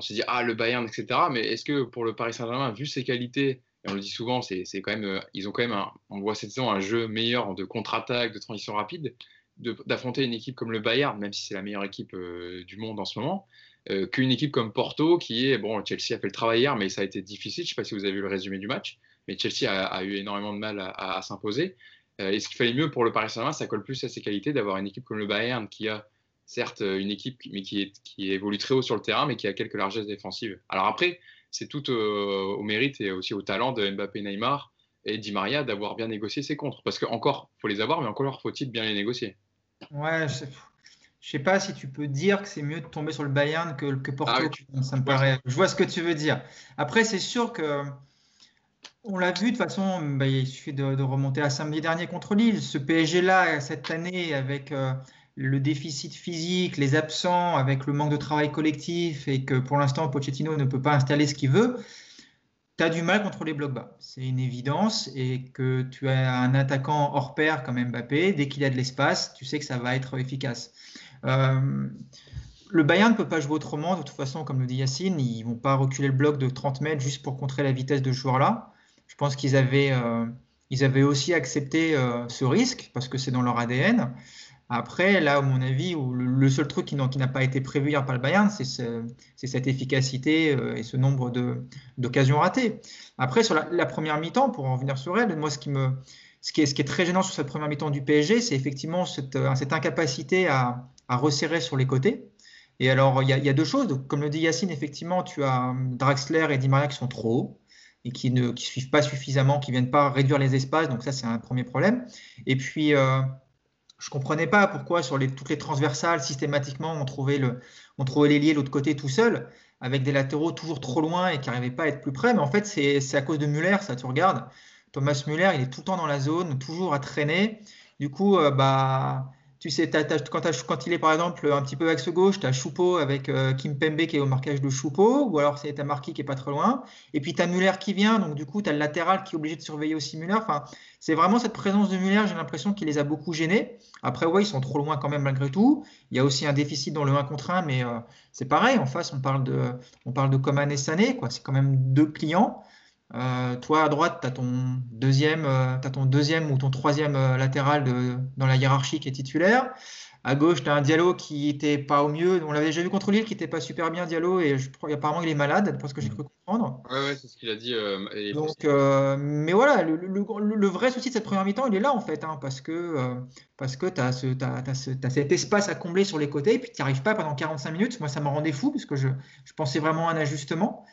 on s'est dit, ah, le Bayern, etc. Mais est-ce que pour le Paris Saint-Germain, vu ses qualités, et on le dit souvent, c'est quand même, euh, ils ont quand même, un- on voit cette saison un jeu meilleur de contre-attaque, de transition rapide, de- d'affronter une équipe comme le Bayern, même si c'est la meilleure équipe euh, du monde en ce moment, euh, qu'une équipe comme Porto, qui est, bon, Chelsea a fait le travail hier, mais ça a été difficile. Je ne sais pas si vous avez vu le résumé du match, mais Chelsea a, eu énormément de mal à s'imposer. Euh, et ce qu'il fallait mieux pour le Paris Saint-Germain, ça colle plus à ses qualités d'avoir une équipe comme le Bayern qui a certes euh, une équipe mais qui, est, qui évolue très haut sur le terrain mais qui a quelques largesses défensives. Alors après, c'est tout euh, au mérite et aussi au talent de Mbappé, Neymar et Di Maria d'avoir bien négocié ses contres. Parce qu'encore, faut les avoir, mais encore faut-il bien les négocier. Ouais, je sais, je sais pas si tu peux dire que c'est mieux de tomber sur le Bayern que, que Porto. Ah oui, tu- ça me paraît. Je vois ce que tu veux dire. Après, c'est sûr que on l'a vu de toute façon. bah, il suffit de, de remonter à samedi dernier contre Lille. Ce PSG-là cette année avec euh, le déficit physique, les absents, avec le manque de travail collectif et que pour l'instant Pochettino ne peut pas installer ce qu'il veut. Tu as du mal contre les blocs bas, c'est une évidence, et que tu as un attaquant hors pair comme Mbappé, dès qu'il y a de l'espace, tu sais que ça va être efficace. Euh, le Bayern ne peut pas jouer autrement, de toute façon, comme le dit Yacine, ils vont pas reculer le bloc de 30 mètres juste pour contrer la vitesse de ce joueur-là. Je pense qu'ils avaient, euh, ils avaient aussi accepté ce risque parce que c'est dans leur ADN. Après, là, à mon avis, le seul truc qui n'a pas été prévu hier par le Bayern, c'est cette efficacité et ce nombre d'occasions ratées. Après, sur la, première mi-temps, pour en venir sur elle, moi, ce qui, est, très gênant sur cette première mi-temps du PSG, c'est effectivement cette, cette incapacité à, resserrer sur les côtés. Et alors, il y, a deux choses. comme le dit Yacine, effectivement, tu as Draxler et Di Maria qui sont trop hauts et qui ne suivent pas suffisamment, qui ne viennent pas réduire les espaces. Donc ça, c'est un premier problème. Et puis, euh, je comprenais pas pourquoi sur toutes les transversales, systématiquement, on trouvait, le, on trouvait l'autre côté tout seul, avec des latéraux toujours trop loin et qui n'arrivaient pas à être plus près. Mais en fait, c'est à cause de Muller, ça, tu regardes. Thomas Muller, il est tout le temps dans la zone, toujours à traîner. Du coup, euh, bah tu sais, quand, il est par exemple un petit peu axe gauche, tu as Choupeau avec euh, Kim Pembe qui est au marquage de Choupeau, ou alors c'est Marquis qui est pas très loin. Et puis tu as Muller qui vient, donc du coup tu as le latéral qui est obligé de surveiller aussi Muller. Enfin, c'est vraiment cette présence de Muller, j'ai l'impression qu'il les a beaucoup gênés. Après, ouais, ils sont trop loin quand même malgré tout. Il y a aussi un déficit dans le 1 contre 1, mais euh, c'est pareil. En face, on parle de, on parle de Coman et Sané, quoi. C'est quand même deux clients. Euh, toi, à droite, tu as, ton deuxième, euh, ton deuxième ou ton troisième euh, latéral de, dans la hiérarchie qui est titulaire. À gauche, tu as un Diallo qui n'était pas au mieux. On l'avait déjà vu contre Lille, qui n'était pas super bien, Diallo, et je, apparemment il est malade, parce que j'ai cru comprendre. Ouais, ouais, c'est ce qu'il a dit. Donc, mais voilà, le, le, vrai souci de cette première mi-temps, il est là, en fait, hein, parce que, parce que tu as, ce, as, cet espace à combler sur les côtés, et puis tu n'y arrives pas pendant 45 minutes. Moi, ça me rendait fou, parce que je, je pensais vraiment à un ajustement.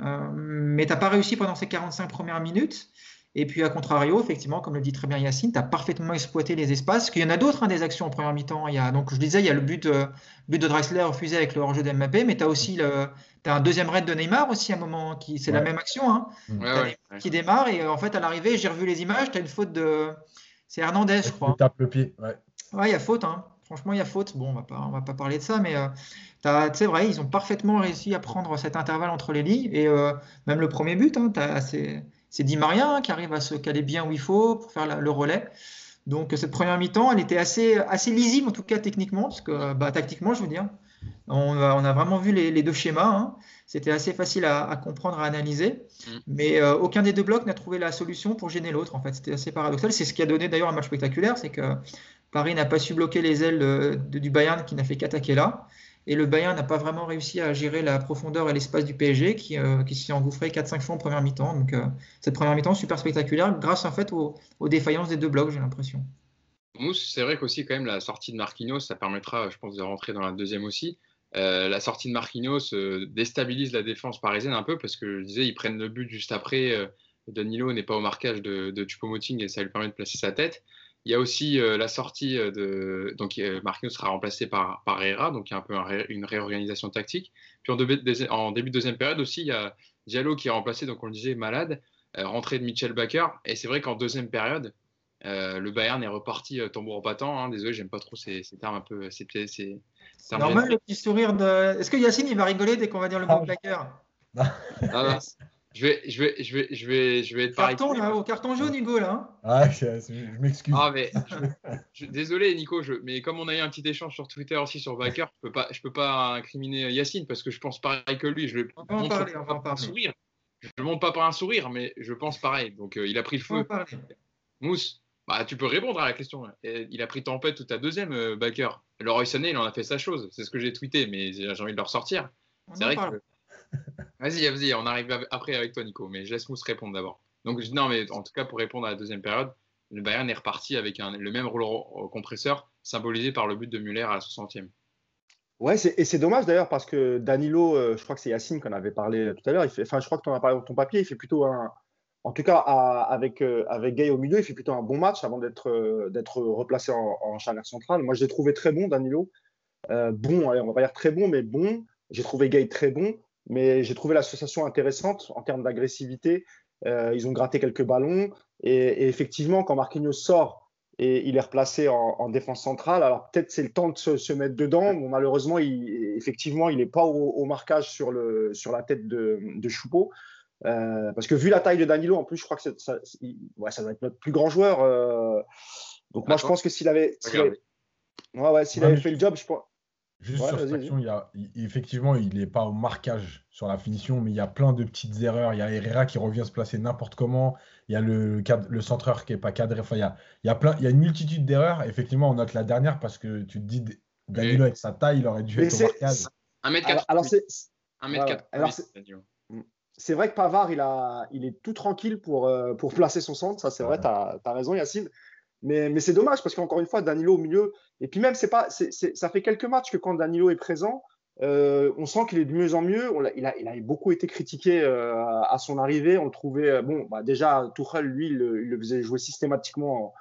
Euh, mais tu n'as pas réussi pendant ces 45 premières minutes. Et puis, à contrario, effectivement, comme le dit très bien Yacine, tu as parfaitement exploité les espaces. Qu'il y en a d'autres, hein, des actions en première mi-temps. Il y a, donc, je disais, il y a le but, euh, but de Drexler refusé avec le hors-jeu d'Mbappé, mais tu as aussi le, as un deuxième raid de Neymar aussi à un moment. qui C'est la même action. Hein. Qui démarre. Et en fait, à l'arrivée, j'ai revu les images. Tu as une faute de. C'est Hernandez, je crois. Il tape le pied? Ouais, il y a faute. Hein. Franchement, il y a faute. Bon, on va pas, on va pas parler de ça, mais euh, c'est vrai, ils ont parfaitement réussi à prendre cet intervalle entre les lignes. Et euh, même le premier but, hein, c'est Di Maria hein, qui arrive à se caler bien où il faut pour faire le relais. Donc cette première mi-temps, elle était assez, assez lisible, en tout cas techniquement, parce que bah, tactiquement, je veux dire. On a, vraiment vu les, deux schémas. Hein. C'était assez facile à, comprendre, à analyser. Mm. Mais euh, aucun des deux blocs n'a trouvé la solution pour gêner l'autre. En fait, c'était assez paradoxal. C'est ce qui a donné d'ailleurs un match spectaculaire. C'est que Paris n'a pas su bloquer les ailes du Bayern qui n'a fait qu'attaquer là. Et le Bayern n'a pas vraiment réussi à gérer la profondeur et l'espace du PSG qui, euh, qui s'est engouffré 4-5 fois en première mi-temps. Donc euh, cette première mi-temps super spectaculaire grâce en fait aux, défaillances des deux blocs, j'ai l'impression. C'est vrai qu'aussi quand même la sortie de Marquinhos, ça permettra, je pense, de rentrer dans la deuxième aussi. Euh, la sortie de Marquinhos déstabilise la défense parisienne un peu parce que je disais, ils prennent le but juste après. Danilo n'est pas au marquage de, de et ça lui permet de placer sa tête. Il y a aussi euh, la sortie euh, de. Donc, Marquinhos sera remplacé par, par Herrera, donc il y a un peu une réorganisation tactique. Puis en, début de deuxième période aussi, il y a Diallo qui est remplacé, donc on le disait, malade, euh, rentrée de Mitchell Baker. Et c'est vrai qu'en deuxième période, le Bayern est reparti tambour en battant. Hein. Désolé, j'aime pas trop ces, termes un peu. C'est normal le petit sourire de. Est-ce que Yacine il va rigoler dès qu'on va dire le mot ah. Baker? ah, je vais, je vais, je vais, je vais, je vais être carton, là, au carton jaune, Hugo, là. Hein. Ah, je, m'excuse. Ah, mais désolé, Nico, je, mais comme on a eu un petit échange sur Twitter aussi sur Baker, je peux pas, je peux pas incriminer Yacine parce que je pense pareil que lui. Je le on parler, on va en parler. Sourire. Je ne monte pas par un sourire, mais je pense pareil. Donc, euh, il a pris le feu. Mousse, bah, tu peux répondre à la question. il a pris tempête toute ta deuxième, euh, Baker. Leroy Sané, il en a fait sa chose. C'est ce que j'ai tweeté, mais j'ai envie de le ressortir. C'est vrai que Vas-y, vas-y, on arrive après avec toi, Nico, mais je laisse Mousse répondre d'abord. Donc, non, mais en tout cas, pour répondre à la deuxième période, le Bayern est reparti avec le même rouleau compresseur symbolisé par le but de Muller à la 60e. Ouais, et c'est dommage d'ailleurs parce que Danilo, euh, je crois que c'est Yacine qu'on avait parlé tout à l'heure, enfin, je crois que tu en as parlé dans ton papier, il fait plutôt un. En tout cas, avec, euh, avec Gay au milieu, il fait plutôt un bon match avant d'être euh, replacé en, en centrale. Moi, je l'ai trouvé très bon, Danilo. bon, allez, on va pas dire très bon, mais bon. J'ai trouvé Gay très bon. Mais j'ai trouvé l'association intéressante en termes d'agressivité. Euh, ils ont gratté quelques ballons. Et, effectivement, quand Marquinhos sort et il est replacé en, défense centrale, alors peut-être c'est le temps de se, mettre dedans. Bon, malheureusement, il, effectivement, il n'est pas au, marquage sur, le, sur la tête de, de Choupeau. Euh, parce que vu la taille de Danilo, en plus, je crois que ça, ouais, ça doit être notre plus grand joueur. Euh. donc moi, je pense que s'il avait, s'il avait, ouais, ouais, avait fait le job, je pense Juste sur cette action, il y a, effectivement, il n'est pas au marquage sur la finition, mais il y a plein de petites erreurs. Il y a Herrera qui revient se placer n'importe comment. Il y a le, le centreur qui n'est pas cadré. Enfin, il y a, il y a, plein, il y a une multitude d'erreurs. Effectivement, on note la dernière parce que tu te dis, Danilo avec sa taille, il aurait dû être au marquage. 1m4. Alors, c'est. 1m4. c'est vrai que Pavard, il, a, il est tout tranquille pour, euh, pour placer son centre. Ça, c'est vrai, tu as, as, raison, Yacine. Mais, c'est dommage parce qu'encore une fois, Danilo au milieu, et puis même, c'est pas, ça fait quelques matchs que quand Danilo est présent, euh, on sent qu'il est de mieux en mieux. il, a, beaucoup été critiqué euh, à son arrivée. On le trouvait, euh, bon, bah déjà, Tuchel, lui, il, le faisait jouer systématiquement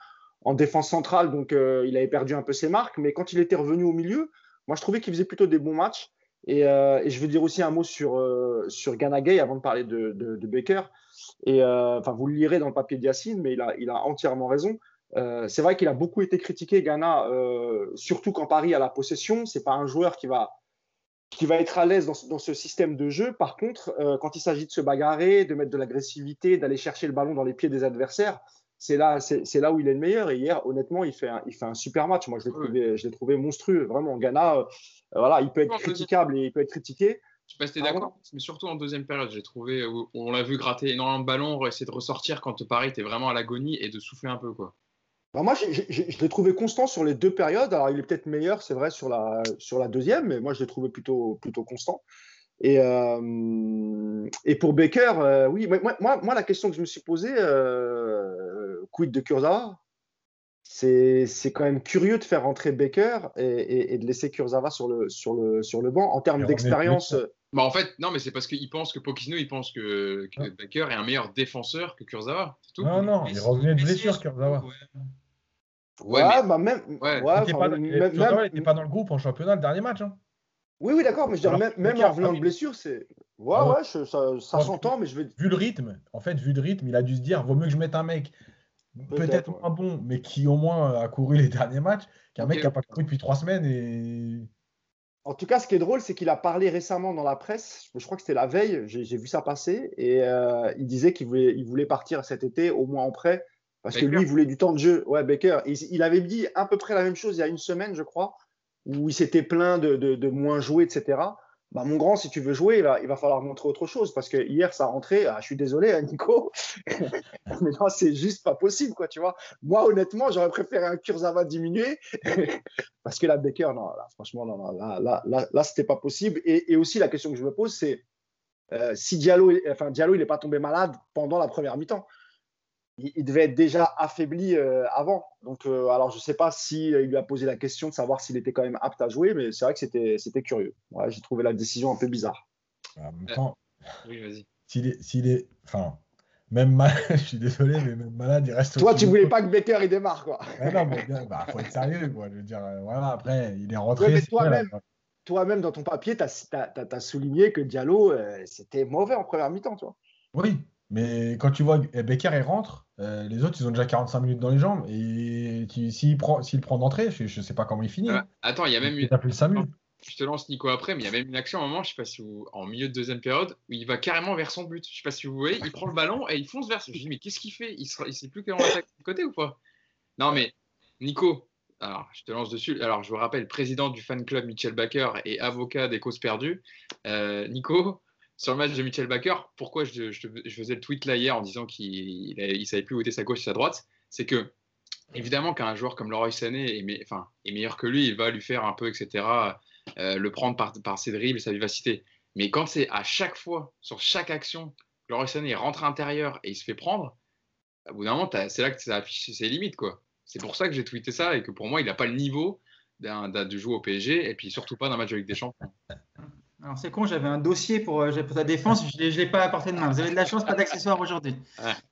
en, défense centrale, donc il avait perdu un peu ses marques. Mais quand il était revenu au milieu, moi, je trouvais qu'il faisait plutôt des bons matchs. Et, je veux dire aussi un mot sur, sur Ganagay avant de parler de, de, Baker. Et enfin, vous le lirez dans le papier de Yacine, mais il a entièrement raison. Euh, c'est vrai qu'il a beaucoup été critiqué, Ghana, euh, surtout quand Paris a la possession. C'est pas un joueur qui va, qui va être à l'aise dans, ce système de jeu. Par contre, euh, quand il s'agit de se bagarrer, de mettre de l'agressivité, d'aller chercher le ballon dans les pieds des adversaires, c'est là, c'est, là où il est le meilleur. Et hier, honnêtement, il fait un, il fait un super match. Moi, je l'ai trouvé, je l'ai trouvé monstrueux. Vraiment, Ghana, voilà, il peut être critiquable et il peut être critiqué. Je sais pas si tu d'accord, mais surtout en deuxième période, j'ai trouvé, on l'a vu gratter énormément de ballons, essayer de ressortir quand Paris était vraiment à l'agonie et de souffler un peu. quoi. Bah, moi, je l'ai trouvé constant sur les deux périodes. Alors, il est peut-être meilleur, c'est vrai, sur la, sur la deuxième, mais moi, je l'ai trouvé plutôt, plutôt constant. Et, euh, et pour Baker, euh, oui, moi, moi, la question que je me suis posée, euh, quid de Kurzawa? C'est quand même curieux de faire rentrer Baker et, et, de laisser Kurzawa sur le, sur le, sur le banc. En termes d'expérience, bah en fait, non, mais c'est parce qu'il pense que Pochettino, il pense que, que Baker est un meilleur défenseur que Kurzawa. Tout. Non, non, il revenait de blessure, Kurzawa. Ouais, ouais bah même. Ouais. Ouais, il n'était pas, dans le groupe en championnat le dernier match. Hein. Oui, oui, d'accord, mais je veux dire, même, en revenant de blessure, c'est. Ouais, ouais, ça, ça s'entend, mais je vais. Vu le rythme, en fait, vu le rythme, il a dû se dire vaut mieux que je mette un mec peut-être moins bon, mais qui au moins a couru les derniers matchs, qu'un mec qui n'a pas couru depuis trois semaines et. En tout cas, ce qui est drôle, c'est qu'il a parlé récemment dans la presse, je crois que c'était la veille, j'ai vu ça passer, et euh, il disait qu'il voulait, il voulait partir cet été, au moins en prêt, parce que lui, il voulait du temps de jeu. Ouais, Baker. Il, avait dit à peu près la même chose il y a une semaine, je crois, où il s'était plaint de, moins jouer, etc. Bah, mon grand, si tu veux jouer, il va, falloir montrer autre chose. Parce que hier, ça a rentré. Ah, je suis désolé, hein, Nico. mais non, c'est juste pas possible, quoi, tu vois. Moi, honnêtement, j'aurais préféré un Kurzawa diminué. parce que la Baker, non, là, franchement, non, là, là, là, là c'était pas possible. Et, aussi, la question que je me pose, c'est euh, si Diallo, enfin, Diallo, il n'est pas tombé malade pendant la première mi-temps il, devait être déjà affaibli euh, avant. Donc, euh, alors je ne sais pas si euh, il lui a posé la question de savoir s'il était quand même apte à jouer, mais c'est vrai que c'était, curieux. J'ai trouvé la décision un peu bizarre. En même temps, oui, vas-y. S'il est, s'il est, enfin, même malade, je suis désolé, mais même malade, il reste. Toi, tu voulais pas que Baker il démarre, quoi. non, mais il bah, faut être sérieux, quoi. Je veux dire, voilà, après, il est rentré. toi-même, toi-même, dans ton papier, tu as, souligné que Diallo, c'était mauvais en première mi-temps, tu vois. Oui, mais quand tu vois Becker, il rentre, euh, les autres, ils ont déjà 45 minutes dans les jambes. Et s'il prend, prend d'entrée, je ne sais pas comment il finit. Ah, attends, il y a même une. Je te lance Nico après, mais il y a même une action à un moment, je sais pas si en milieu de deuxième période, où il va carrément vers son but. Je sais pas si vous voyez, il prend le ballon et il fonce vers. Je dis, mais qu'est-ce qu'il fait? Il ne sait plus comment attaque de côté ou pas? Non, mais Nico, alors je te lance dessus. Alors je vous rappelle, président du fan club Michel Baker et avocat des causes perdues. Euh, Nico, sur le match de Mitchell Baker, pourquoi je, faisais le tweet là hier en disant qu'il ne savait plus où était sa gauche et sa droite, c'est que évidemment qu'un joueur comme Leroy Sané est, est, meilleur que lui, il va lui faire un peu, etc., euh, le prendre par, ses dribbles sa vivacité. Mais quand c'est à chaque fois, sur chaque action, Leroy Sané rentre à l'intérieur et il se fait prendre, au bout d'un moment, c'est là que ça affiche ses limites. quoi. C'est pour ça que j'ai tweeté ça et que pour moi, il n'a pas le niveau de jouer au PSG et puis surtout pas dans un match avec des champions. Alors c'est con, j'avais un dossier pour, euh, pour ta défense, je ne l'ai pas apporté de main. Vous avez de la chance, pas d'accessoires aujourd'hui.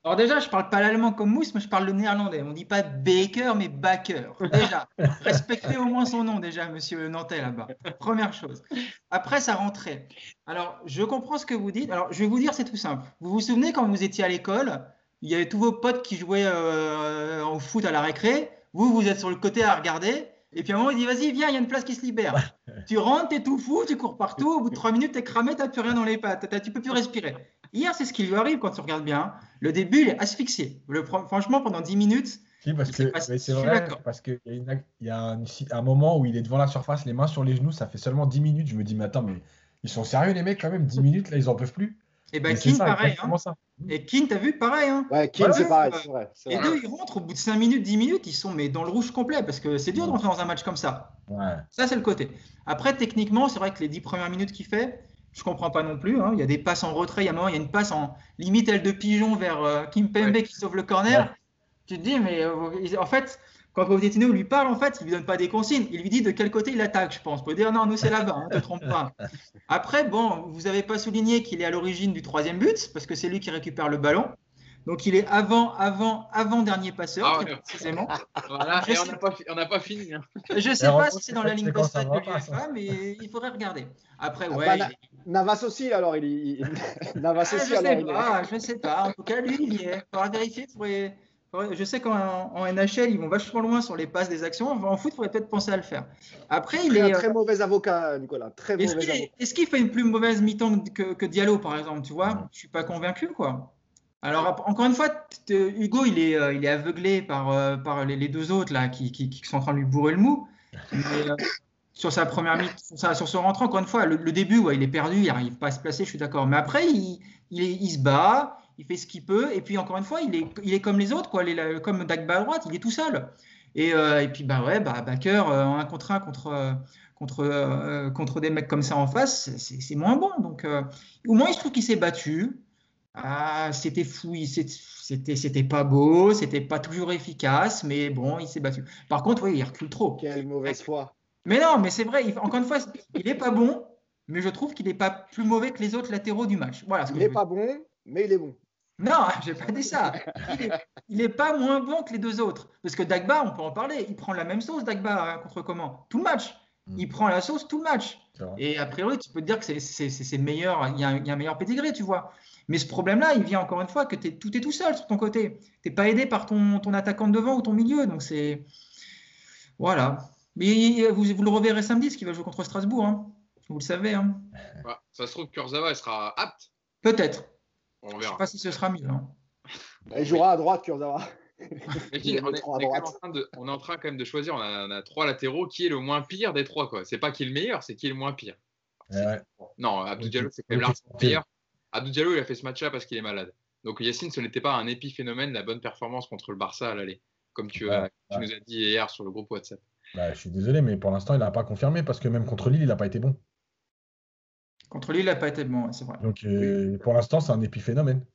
Alors déjà, je ne parle pas l'allemand comme Mousse, mais je parle le néerlandais. On ne dit pas Baker, mais Baker. Déjà, respectez au moins son nom déjà, monsieur Nantais là-bas. Première chose. Après, ça rentrait. Alors, je comprends ce que vous dites. Alors, je vais vous dire, c'est tout simple. Vous vous souvenez quand vous étiez à l'école, il y avait tous vos potes qui jouaient euh, au foot à la récré. Vous, vous êtes sur le côté à regarder. Et puis à un moment, il dit Vas-y, viens, il y a une place qui se libère. tu rentres, t'es tout fou, tu cours partout. Au bout de trois minutes, t'es cramé, t'as plus rien dans les pattes. Tu peux plus respirer. Hier, c'est ce qui lui arrive quand tu regardes bien. Le début, il est asphyxié. franchement, pendant dix minutes, Si, parce que c'est vrai, parce qu'il y a, une- y a un, un moment où il est devant la surface, les mains sur les genoux, ça fait seulement 10 minutes. Je me dis, mais attends, mais ils sont sérieux les mecs quand même, 10 minutes, là, ils en peuvent plus. Et ben Keane, ça, pareil. Hein. ça. Et Keane, t'as vu, pareil. Hein. Ouais, Keane, Ouais, c'est pareil, vrai. vrai. deux, ils rentrent au bout de 5 minutes, 10 minutes, ils sont mais dans le rouge complet parce que c'est dur de rentrer dans un match comme ça. Ouais. Ça, c'est le côté. Après, techniquement, c'est vrai que les 10 premières minutes qu'il fait, je comprends pas non plus. hein. Il y a des passes en retrait, il y a un moment, il y a une passe en limite aile de pigeon vers euh, Kim Pembe qui sauve le corner. Ouais. Tu te dis, mais euh, en fait, quand Pochettino lui parle, en fait, il lui donne pas des consignes. Il lui dit de quel côté il attaque, je pense. Pour dire, non, nous, c'est là-bas, hein, te trompe pas. Après, bon, vous avez pas souligné qu'il est à l'origine du troisième but, parce que c'est lui qui récupère le ballon. Donc, il est avant, avant, avant dernier passeur, Ah ouais. précisément. Voilà, Je et on sais- n'a pas, fi- on n'a pas fini. hein. Je sais Et pas si c'est dans la ligne va de pas, l'UEFA, mais il faudrait regarder. Après, Ah, ouais. bah, il- na- Navas aussi, alors, il, il- Navas Ah, aussi, je alors, sais il est- pas, je sais pas. En tout cas, lui, il y est. Faudra vérifier. faudrait- faudrait- Je sais qu'en en NHL, ils vont vachement loin sur les passes des actions. En foot, il faudrait peut-être penser à le faire. Après, il est. un très mauvais avocat, Nicolas. Très Est-ce mauvais qu'il avocat. est- est-ce qu'il fait une plus mauvaise mi-temps que, que Diallo, par exemple Tu vois? Je suis pas convaincu, quoi. Alors, encore une fois, Hugo, il est, euh, il est aveuglé par, euh, par les, deux autres là, qui, qui- qui sont en train de lui bourrer le mou. Mais, euh, sur sa première mi sur, son rentrant, encore une fois, le, le début, ouais, il est perdu, il n'arrive pas à se placer, je suis d'accord. Mais après, il, il se bat, il fait ce qu'il peut. Et puis, encore une fois, il est, il est comme les autres, quoi. Il est comme Dagba à droite, il est tout seul. Et, euh, et puis, bah ouais, bah, Baker, euh, en un contre un contre, euh, contre, euh, contre des mecs comme ça en face, c'est- moins bon. Donc, euh, au moins, il se trouve qu'il s'est battu. Ah, c'était fou, c'était pas beau, c'était pas toujours efficace, mais bon, il s'est battu. Par contre, oui, il recule trop. Quelle mauvaise foi. Mais non, mais c'est vrai, il- encore une fois, il est pas bon, mais je trouve qu'il n'est pas plus mauvais que les autres latéraux du match. Voilà ce que Il n'est pas bon, mais il est bon. Non, j'ai pas dit ça. Il est, il est pas moins bon que les deux autres. Parce que Dagba, on peut en parler. Il prend la même sauce, Dagba, hein, contre comment? Tout le match. Mm. Il prend la sauce tout le match. Et a priori, tu peux te dire que c'est- meilleur. Il y, a un, il y a un meilleur pédigré, tu vois. Mais ce problème-là, il vient encore une fois que es, tout est tout seul sur ton côté. Tu n'es pas aidé par ton, ton attaquant de devant ou ton milieu. Donc c'est. Voilà. Mais vous, vous le reverrez samedi, ce qui va jouer contre Strasbourg. hein. Vous le savez. hein. Voilà. Ça se trouve, Kurzawa, elle sera apte. Peut-être. On Je ne verra. sais pas si ce sera mieux. hein. Il jouera à droite, Kurzawa. On, est, on en train de, on est en train quand même de choisir. On a, on a trois latéraux. Qui est le moins pire des trois quoi? C'est pas qui est le meilleur, c'est qui est le moins pire. Ouais. Non, Abdou. Diallo, c'est quand même largement meilleur. Abdou Diallo, il a fait ce match-là parce qu'il est malade. Donc Yacine, ce n'était pas un épiphénomène, la bonne performance contre le Barça à l'aller, comme tu, as- Ouais, tu ouais. nous as dit hier sur le groupe WhatsApp. Bah, je suis désolé, mais pour l'instant, il n'a pas confirmé parce que même contre Lille, il n'a pas été bon. Contre Lille, il n'a pas été bon, ouais, c'est vrai. Donc, euh, pour l'instant, c'est un épiphénomène.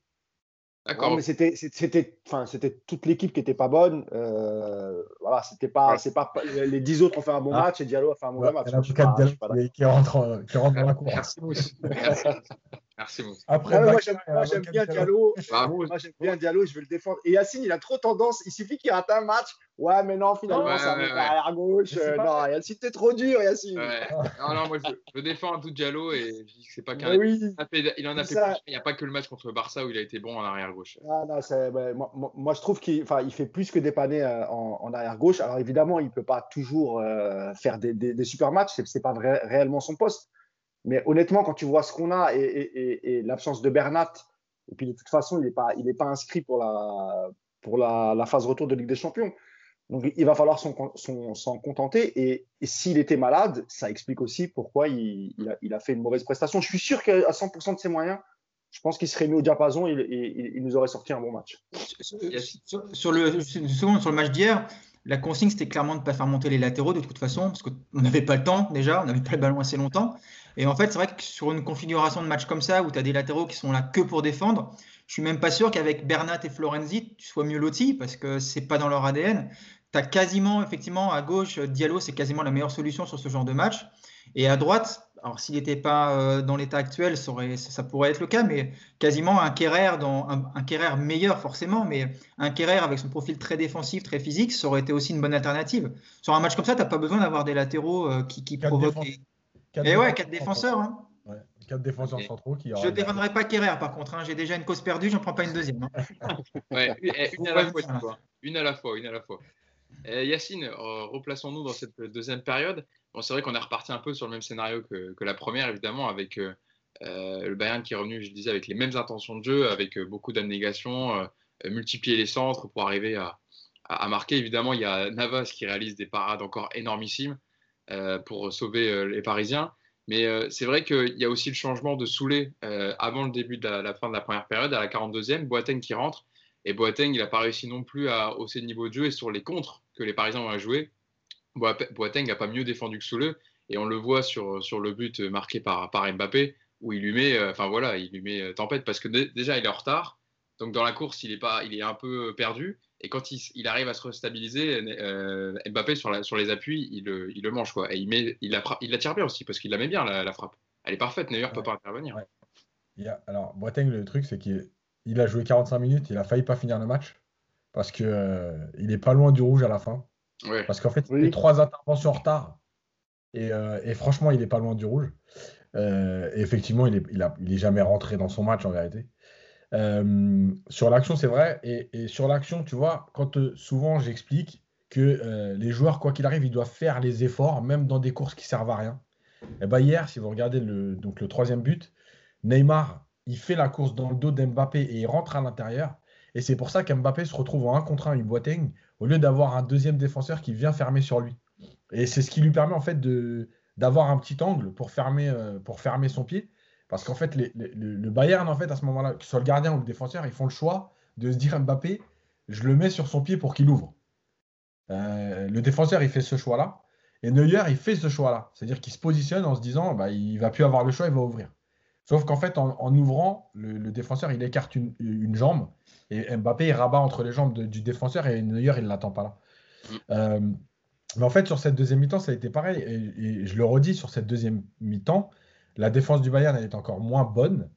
D'accord. Non, mais c'était, c'était, enfin, c'était toute l'équipe qui n'était pas bonne. Euh, voilà, c'était pas, Ouais. c'est pas, les dix autres ont fait un bon Ah. match et Diallo a fait un mauvais Ouais, match. il y suis pas Diallo qui, rentre, euh, qui rentre dans la cour. Merci Mousse. Après, Ah ouais, moi, j'aime, bien Diallo. Bravo. Moi, j'aime bien Diallo, je veux le défendre. Et Yacine, il a trop tendance. Il suffit qu'il rate un match. Ouais, mais non, finalement, Ouais, ça ouais, mettre ouais. arrière gauche. Euh, non, Yacine, t'es trop dur, Yacine. Ouais. Non, non, moi je, je défends Abdou Diallo et je dis que c'est pas qu'un. Oui. Il en a fait- Il plus. N'y a pas que le match contre le Barça où il a été bon en arrière gauche. Ah, non, moi, moi- moi, je trouve qu'il il fait plus que dépanner euh, en, en arrière gauche. Alors évidemment, il ne peut pas toujours euh, faire des, des- des super matchs. C'est, c'est pas vrai- réellement son poste. Mais honnêtement, quand tu vois ce qu'on a et, l'absence de Bernat, et puis de toute façon, il n'est pas, inscrit pour la, phase retour de Ligue des Champions. Donc il va falloir s'en, contenter. Et, s'il était malade, ça explique aussi pourquoi il, a, fait une mauvaise prestation. Je suis sûr qu'à 100% de ses moyens, je pense qu'il serait mis au diapason et, il nous aurait sorti un bon match. Sur, le, sur le match d'hier, la consigne c'était clairement de ne pas faire monter les latéraux de toute façon, parce qu'on n'avait pas le temps déjà, on n'avait pas le ballon assez longtemps. Et en fait, c'est vrai que sur une configuration de match comme ça, où tu as des latéraux qui sont là que pour défendre, je suis même pas sûr qu'avec Bernat et Florenzi, tu sois mieux loti, parce que c'est pas dans leur ADN. Tu as quasiment, effectivement, à gauche, Diallo, c'est quasiment la meilleure solution sur ce genre de match. Et à droite, alors s'il n'était pas euh, dans l'état actuel, ça, aurait- ça pourrait être le cas, mais quasiment un Kerrer, dans, un, un Kerrer meilleur forcément, mais un Kerrer avec son profil très défensif, très physique, ça aurait été aussi une bonne alternative. Sur un match comme ça, tu n'as pas besoin d'avoir des latéraux euh, qui, provoquent. des- Quatre Et ouais, défenseurs quatre défenseurs. hein. Ouais, quatre défenseurs centraux qui Je ne défendrai pas Kerrer par contre. hein. J'ai déjà une cause perdue, j'en prends pas une deuxième. hein. Ouais, une, eh, une à la fois. Une à la fois, une à la fois. Eh, Yacine, euh, replaçons-nous dans cette deuxième période. Bon, c'est vrai qu'on est reparti un peu sur le même scénario que, que la première, évidemment, avec euh, euh, le Bayern qui est revenu, je disais, avec les mêmes intentions de jeu, avec euh, beaucoup d'abnégation, euh, multiplier les centres pour arriver à, à, marquer. Évidemment, il y a Navas qui réalise des parades encore énormissimes pour sauver les Parisiens. Mais c'est vrai qu'il y a aussi le changement de Soulet avant le début de la, fin de la première période, à la 42e, Boateng qui rentre. Et Boateng, il n'a pas réussi non plus à hausser le niveau de jeu et sur les contres que les Parisiens ont à jouer, Boateng n'a pas mieux défendu que Soule. Et on le voit sur, sur le but marqué par, par Mbappé, où il lui met, euh, enfin voilà, il lui met euh, tempête parce que déjà il est en retard. Donc dans la course, il est, pas, il est un peu perdu. Et quand il, il arrive à se restabiliser, euh, Mbappé sur, la, sur les appuis, il, il, le mange. Quoi. Et il, met, il, la, il la tire bien aussi parce qu'il la met bien la, frappe. Elle est parfaite, Neuer ne peut pas intervenir. Il alors, Boateng, le truc, c'est qu'il il a joué 45 minutes, il a failli pas finir le match parce qu'il euh, il est pas loin du rouge à la fin. Parce qu'en fait, il a trois interventions en retard. Et, euh, et, franchement, il est pas loin du rouge. Euh, et effectivement, il est, il, a, il est, jamais rentré dans son match en vérité. Sur l'action, c'est vrai. Et, sur l'action, tu vois, quand souvent j'explique que les joueurs, quoi qu'il arrive, ils doivent faire les efforts, même dans des courses qui servent à rien. Et ben hier, si vous regardez le, donc le troisième but, Neymar, il fait la course dans le dos d'Mbappé et il rentre à l'intérieur. Et c'est pour ça qu'Mbappé se retrouve en 1 contre 1 avec Boateng au lieu d'avoir un deuxième défenseur qui vient fermer sur lui. Et c'est ce qui lui permet en fait d'avoir un petit angle euh, pour fermer son pied. Parce qu'en fait, le Bayern, en fait, à ce moment-là, que ce soit le gardien ou le défenseur, ils font le choix de se dire Mbappé, je le mets sur son pied pour qu'il ouvre. Euh, le défenseur, il fait ce choix-là. Et Neuer, il fait ce choix-là. C'est-à-dire qu'il se positionne en se disant, bah, il va plus avoir le choix, il va ouvrir. Sauf qu'en fait, en, ouvrant, le, défenseur, il écarte une, jambe et Mbappé, il rabat entre les jambes du défenseur et Neuer, il ne l'attend pas là. Euh, mais en fait, sur cette deuxième mi-temps, ça a été pareil. Et, je le redis, sur cette deuxième mi-temps, la défense du Bayern, elle est encore moins bonne.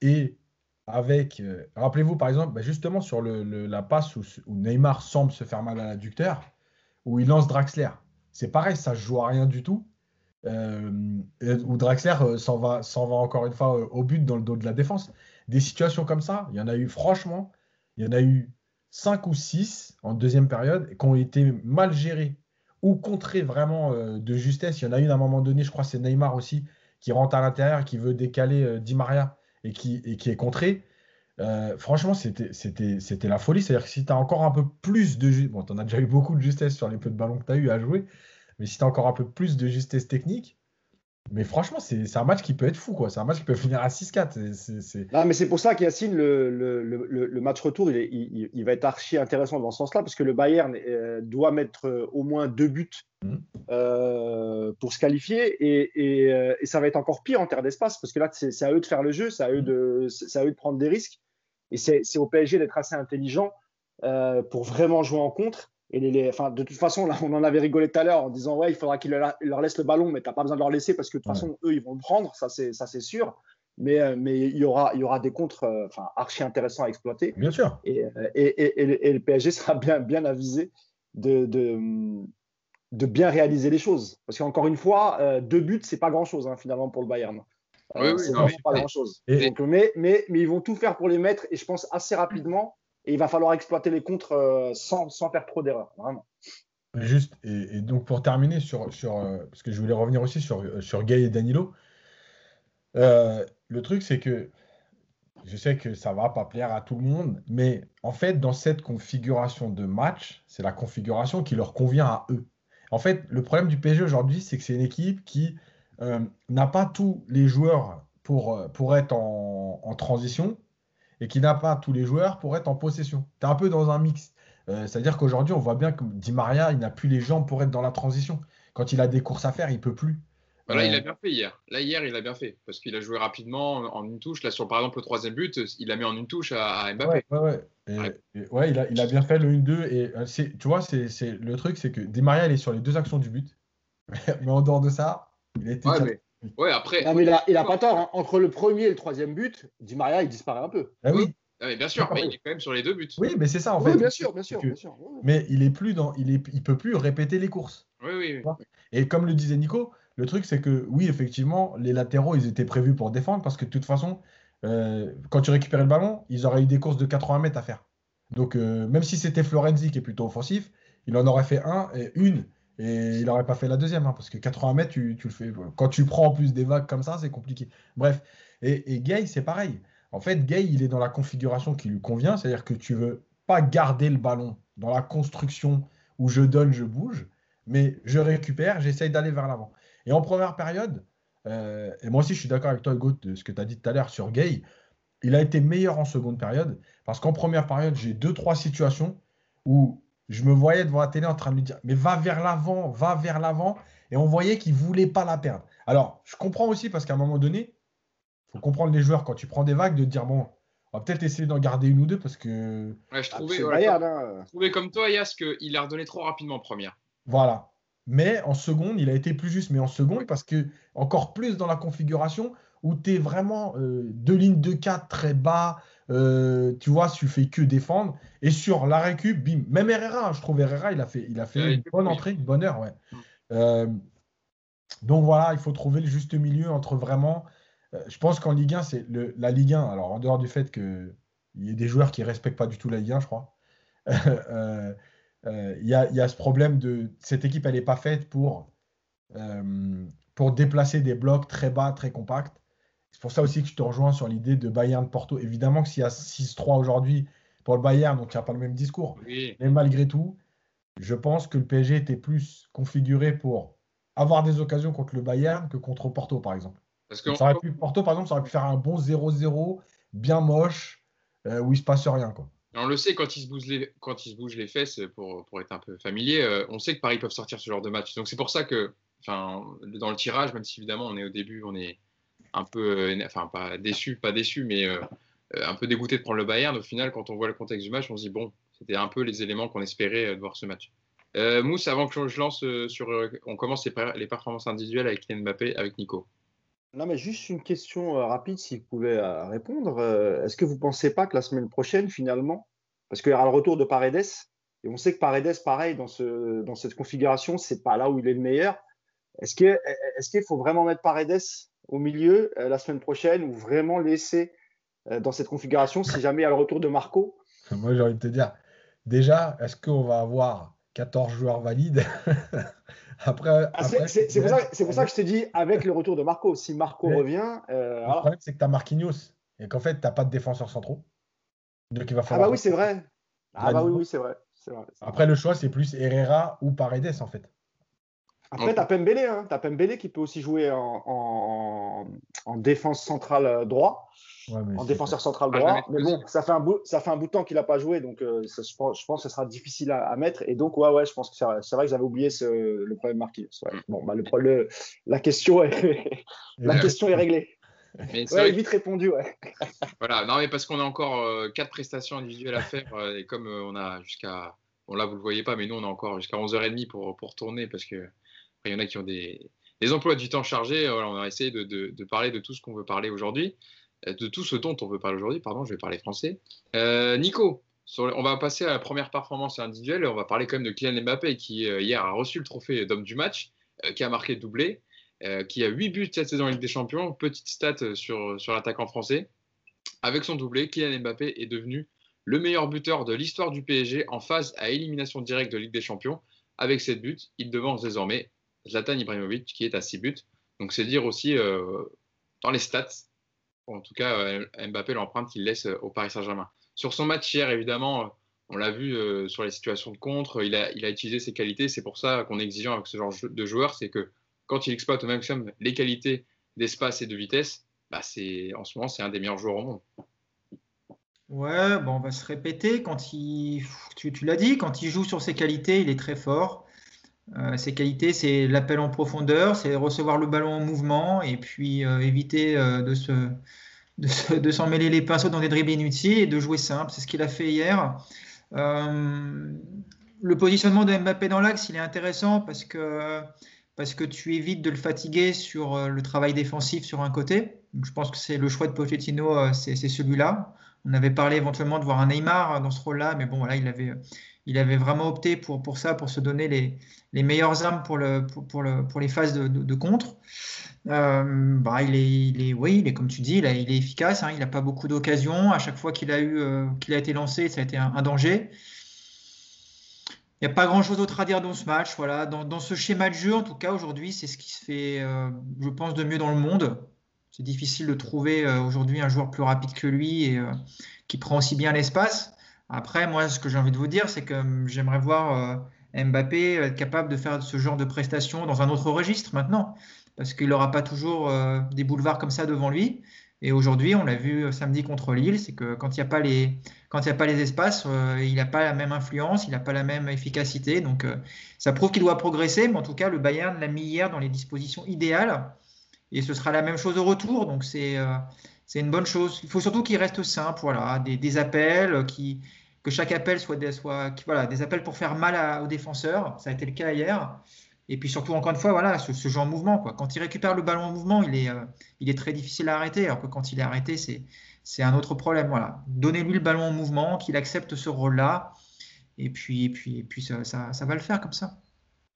Et avec, euh, rappelez-vous par exemple, bah, justement sur la passe où, Neymar semble se faire mal à l'adducteur, où il lance Draxler. C'est pareil, ça ne joue à rien du tout. Euh, où Draxler euh, s'en va, encore une fois euh, au but dans le dos de la défense. Des situations comme ça, il y en a eu franchement, il y en a eu 5 ou 6 en deuxième période qui ont été mal gérées ou contrées vraiment de justesse. Il y en a une à un moment donné, je crois c'est Neymar aussi, qui rentre à l'intérieur, qui veut décaler Di Maria et qui, est contré. franchement, c'était la folie. C'est-à-dire que si tu as encore un peu plus de justesse, bon, tu en as déjà eu beaucoup de justesse sur les peu de ballons que tu as eu à jouer, mais si tu as encore un peu plus de justesse technique, mais franchement, c'est un match qui peut être fou. quoi. C'est un match qui peut finir à 6-4. mais c'est pour ça qu'Yacine, le, le, le, match retour, il, il, va être archi intéressant dans ce sens-là, parce que le Bayern euh, doit mettre euh, au moins deux buts mmh. euh, pour se qualifier. Et, et, ça va être encore pire en terre d'espace, parce que là, c'est à eux de faire le jeu, c'est à, eux de, à eux de prendre des risques. Et c'est au PSG d'être assez intelligent pour vraiment jouer en contre et les, enfin, de toute façon, là, on en avait rigolé tout à l'heure en disant ouais, il faudra qu'ils leur, laissent le ballon, mais tu n'as pas besoin de leur laisser parce que de toute façon, eux, ils vont le prendre, ça c'est, ça c'est sûr. Mais, euh, mais il, y aura, il y aura des contres euh, enfin, archi intéressants à exploiter. Bien sûr. Et, euh, et, et, le PSG sera bien, bien avisé de, de, de bien réaliser les choses. Parce qu'encore une fois, deux buts, c'est pas grand-chose hein, finalement pour le Bayern. Oui, oui, c'est pas grand-chose. mais, mais, mais ils vont tout faire pour les mettre et je pense assez rapidement il va falloir exploiter les contres euh, sans, sans, faire trop d'erreurs. Juste, et, donc pour terminer sur, euh, parce que je voulais revenir aussi sur, euh, sur Gay et Danilo, le truc c'est que je sais que ça va pas plaire à tout le monde, mais en fait, dans cette configuration de match, c'est la configuration qui leur convient à eux. En fait, le problème du PSG aujourd'hui, c'est que c'est une équipe qui n'a pas tous les joueurs pour, être en transition, et qui n'a pas tous les joueurs pour être en possession. Tu es un peu dans un mix. Euh, c'est-à-dire qu'aujourd'hui, on voit bien que Di Maria, il n'a plus les jambes pour être dans la transition. Quand il a des courses à faire, il peut plus. Voilà, il a bien fait hier. Là, hier, il a bien fait. Parce qu'il a joué rapidement en une touche. Là, sur par exemple le troisième but, il a mis en une touche à, Mbappé. Ouais, ouais, ouais. il, a, il, a, bien fait le 1-2. Et euh, tu vois, c'est le truc, c'est que Di Maria, il est sur les deux actions du but. mais en dehors de ça, il a été. Ouais, après. mais il a, pas tort. Hein. Entre le premier et le troisième but, Di Maria, il disparaît un peu. Ah oui. Ah, mais bien sûr, mais il est quand même sur les deux buts. Oui, mais c'est ça en fait. Oui, bien sûr, bien sûr, bien sûr. Mais il est plus dans, il est, il peut plus répéter les courses. Oui, oui. Et comme le disait Nico, le truc c'est que oui, effectivement, les latéraux, ils étaient prévus pour défendre parce que de toute façon, euh, quand tu récupérais le ballon, ils auraient eu des courses de 80 mètres à faire. Donc euh, même si c'était Florenzi qui est plutôt offensif, il en aurait fait un et une et il n'aurait pas fait la deuxième, hein, parce que 80 mètres, tu, le fais. Quand tu prends en plus des vagues comme ça, c'est compliqué. Bref. Et, Gay, c'est pareil. En fait, Gay, il est dans la configuration qui lui convient, c'est-à-dire que tu veux pas garder le ballon dans la construction où je donne, je bouge, mais je récupère, j'essaye d'aller vers l'avant. Et en première période, euh, et moi aussi je suis d'accord avec toi, Hugo, de ce que tu as dit tout à l'heure sur Gay, il a été meilleur en seconde période, parce qu'en première période, j'ai deux, trois situations où je me voyais devant la télé en train de lui dire, mais va vers l'avant, va vers l'avant, et on voyait qu'il ne voulait pas la perdre. Alors, je comprends aussi, parce qu'à un moment donné, il faut comprendre les joueurs, quand tu prends des vagues, de dire, bon, on va peut-être essayer d'en garder une ou deux parce que. Ouais, je trouvais, hein. trouvais comme toi, Yas, qu'il a redonné trop rapidement en première. Voilà. Mais en seconde, il a été plus juste, mais en seconde, parce que encore plus dans la configuration où tu es vraiment euh, deux lignes de 4 très bas, euh, tu vois, tu fais que défendre. Et sur la récup, bim, même Herrera, je trouve Herrera, il a fait, il a fait une bonne entrée, une bonne heure. Ouais. Mm. Euh, donc voilà, il faut trouver le juste milieu entre vraiment euh, je pense qu'en Ligue 1, c'est la Ligue 1. Alors, en dehors du fait qu'il y ait des joueurs qui ne respectent pas du tout la Ligue 1, je crois, il y, a, ce problème de cette équipe, elle n'est pas faite pour, pour déplacer des blocs très bas, très compacts. C'est pour ça aussi que je te rejoins sur l'idée de Bayern-Porto. Évidemment que s'il y a 6-3 aujourd'hui pour le Bayern, donc il n'y a pas le même discours. Mais malgré tout, je pense que le PSG était plus configuré pour avoir des occasions contre le Bayern que contre Porto, par exemple. Parce que ça aurait pu, Porto, par exemple, ça aurait pu faire un bon 0-0, bien moche, euh, où il se passe rien. Quoi. On le sait, quand ils se bougent les, quand ils se bougent les fesses, pour, pour être un peu familier, euh, on sait que Paris peuvent sortir ce genre de match. Donc c'est pour ça que, dans le tirage, même si évidemment on est au début, on est un peu, euh, enfin, pas déçu, pas déçu, mais un peu dégoûté de prendre le Bayern. Au final, quand on voit le contexte du match, on se dit, bon, c'était un peu les éléments qu'on espérait de voir ce match. Mousse, avant que je lance sur. on commence les, performances individuelles avec Mbappé, avec Nico. Non, mais juste une question euh, rapide, si vous pouvez euh, répondre. Euh, est-ce que vous ne pensez pas que la semaine prochaine, finalement, parce qu'il y aura le retour de Paredes, et on sait que Paredes, pareil, dans, ce, dans cette configuration, c'est pas là où il est le meilleur. Est-ce qu'il est faut vraiment mettre Paredes au milieu la semaine prochaine ou vraiment laisser dans cette configuration si jamais il y a le retour de Marco? Moi, j'ai envie de te dire, déjà, est-ce qu'on va avoir 14 joueurs valides? Après, ah, c'est pour, ça que je te dis avec le retour de Marco. Si Marco revient. Euh, le problème, c'est que tu as Marquinhos et qu'en fait, tu n'as pas de défenseurs centraux. Donc, il va falloir. Ah, bah oui, c'est vrai. Ah, bah oui, oui c'est vrai. vrai. Après, le choix, c'est plus Herrera ou Paredes, en fait. Après, tu as Pembele. Hein. Tu as Pembele qui peut aussi jouer en, en, en défense centrale euh, droit en défenseur central droit. mais bon, ça fait un bout, ça fait un bout de temps qu'il n'a pas joué, donc euh, je, pense, que ce sera difficile à, mettre. Et donc, ouais, ouais, je pense que c'est vrai que j'avais oublié ce, le problème Marquinhos. Bon, bah, le, la, question est, la question est réglée. Mais vite répondu, ouais. voilà, non, mais parce qu'on a encore euh, quatre prestations individuelles à faire, euh, et comme on a jusqu'à. Bon, là, vous le voyez pas, mais nous, on a encore jusqu'à 11h30 pour, pour tourner, parce que il y en a qui ont des, emplois du temps chargés. on va essayer de, parler de tout ce qu'on veut parler aujourd'hui. Euh, de tout ce dont on veut parler aujourd'hui. Pardon, je vais parler français. Euh, Nico, on va passer à la première performance individuelle. On va parler quand même de Kylian Mbappé qui euh, hier a reçu le trophée d'homme du match, qui a marqué doublé, qui a 8 buts cette saison en Ligue des Champions. Petite stat sur, sur l'attaquant français. Avec son doublé, Kylian Mbappé est devenu le meilleur buteur de l'histoire du PSG en phase à élimination directe de Ligue des Champions. Avec 7 buts, il devance désormais Zlatan Ibrahimovic qui est à 6 buts. Donc c'est dire aussi dans les stats en tout cas euh, Mbappé l'empreinte qu'il laisse euh, au Paris Saint-Germain. Sur son match hier, évidemment, euh, on l'a vu sur les situations de contre, il a, il a utilisé ses qualités. C'est pour ça qu'on est exigeant avec ce genre de joueur, c'est que quand il exploite au maximum les qualités d'espace et de vitesse, bah en ce moment, c'est un des meilleurs joueurs au monde. Ouais, bon, on va se répéter. Quand il, tu l'as dit, quand il joue sur ses qualités, il est très fort. Ses qualités, c'est l'appel en profondeur, c'est recevoir le ballon en mouvement et puis éviter de se de, s'en mêler les pinceaux dans des dribbles inutiles et de jouer simple. C'est ce qu'il a fait hier. Euh, le positionnement de Mbappé dans l'axe, il est intéressant parce que, parce que tu évites de le fatiguer sur euh, le travail défensif sur un côté. je pense que c'est le choix de Pochettino, euh, c'est celui-là. On avait parlé éventuellement de voir un Neymar dans ce rôle-là, mais bon, voilà, il avait, il avait vraiment opté pour, pour ça, pour se donner les, les meilleures armes pour, le, pour, le, pour les phases de, de contre. Euh, bah, il, est, il, est, oui, il est comme tu dis, il, il est efficace. Hein, il n'a pas beaucoup d'occasions. À chaque fois qu'il a, eu, euh, qu'il a été lancé, ça a été un, danger. Il n'y a pas grand-chose d'autre à dire dans ce match. Voilà. Dans, dans, ce schéma de jeu, en tout cas, aujourd'hui, c'est ce qui se fait, euh, je pense, de mieux dans le monde. C'est difficile de trouver aujourd'hui un joueur plus rapide que lui et qui prend aussi bien l'espace. Après, moi, ce que j'ai envie de vous dire, c'est que j'aimerais voir Mbappé être capable de faire ce genre de prestations dans un autre registre maintenant, parce qu'il n'aura pas toujours des boulevards comme ça devant lui. Et aujourd'hui, on l'a vu samedi contre Lille, c'est que quand il n'y a, pas les, a pas les espaces, euh, il n'a pas la même influence, il n'a pas la même efficacité. Donc euh, ça prouve qu'il doit progresser, mais en tout cas, le Bayern l'a mis hier dans les dispositions idéales. Et ce sera la même chose au retour, donc c'est euh, une bonne chose. Il faut surtout qu'il reste simple, voilà, des, des appels, qui, que chaque appel soit, des, voilà, des appels pour faire mal aux défenseurs. Ça a été le cas hier. Et puis surtout, encore une fois, voilà, ce, genre de mouvement. Quoi. Quand il récupère le ballon en mouvement, il est, euh, il est très difficile à arrêter. Alors que quand il est arrêté, c'est, c'est un autre problème. Voilà. Donnez-lui le ballon en mouvement, qu'il accepte ce rôle-là. Et puis, et puis, et puis ça, ça, va le faire comme ça.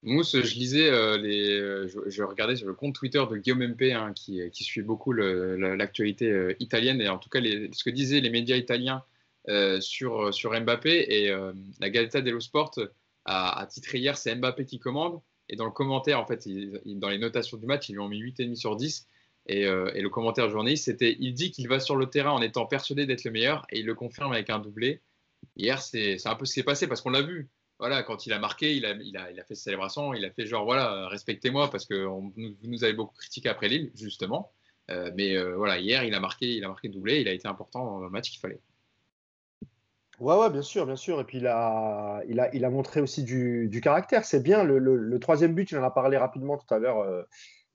Mousse, je lisais, euh, les, euh, je, regardais sur le compte Twitter de Guillaume MP, hein, qui, qui, suit beaucoup l'actualité italienne, et en tout cas ce que disaient les médias italiens sur, sur Mbappé. Et la Gazzetta dello Sport a, titré hier c'est Mbappé qui commande. Et dans le commentaire, en fait, dans les notations du match, ils lui ont mis 8,5 sur 10. Euh, et, le commentaire journaliste, c'était il dit qu'il va sur le terrain en étant persuadé d'être le meilleur et il le confirme avec un doublé. Hier, c'est un peu ce qui s'est passé parce qu'on l'a vu. Voilà, quand il a marqué, il a, il, a, il a fait sa célébration, il a fait genre voilà, respectez-moi parce que vous nous avez beaucoup critiqué après Lille, justement. Euh, mais euh, voilà, hier, il a marqué, il a marqué doublé, il a été important dans le match qu'il fallait. Ouais, ouais, bien sûr, bien sûr. Et puis il a, il a, il a montré aussi du, du caractère. C'est bien. Le, le, troisième but, il en a parlé rapidement tout à l'heure, euh,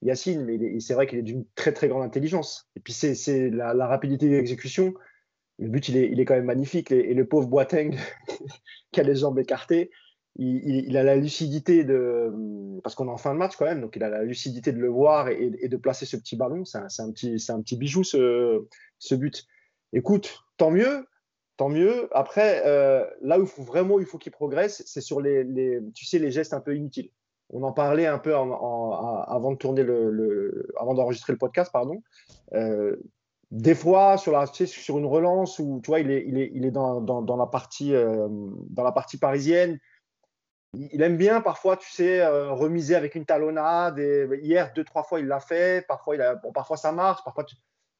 Yacine, mais c'est vrai qu'il est d'une très très grande intelligence. Et puis c'est la, la, rapidité d'exécution. Le but, il est, il est quand même magnifique. Et, le pauvre Boateng, qui a les jambes écartées, il, il, a la lucidité de. Parce qu'on est en fin de match quand même, donc il a la lucidité de le voir et, de placer ce petit ballon. C'est un, un, petit, un petit bijou, ce, ce but. Écoute, tant mieux tant mieux. Après, euh, là où faut vraiment il faut qu'il progresse, c'est sur les, tu sais, les gestes un peu inutiles. On en parlait un peu avant de tourner le, avant d'enregistrer le podcast, pardon. Euh, des fois, sur, la, sur une relance où tu vois, il est, il est, il est dans, dans, la partie, euh, dans la partie parisienne. Il aime bien parfois, tu sais, remiser avec une talonnade. Et hier, deux, trois fois, il l'a fait. Parfois, il a, bon, parfois ça marche. Parfois,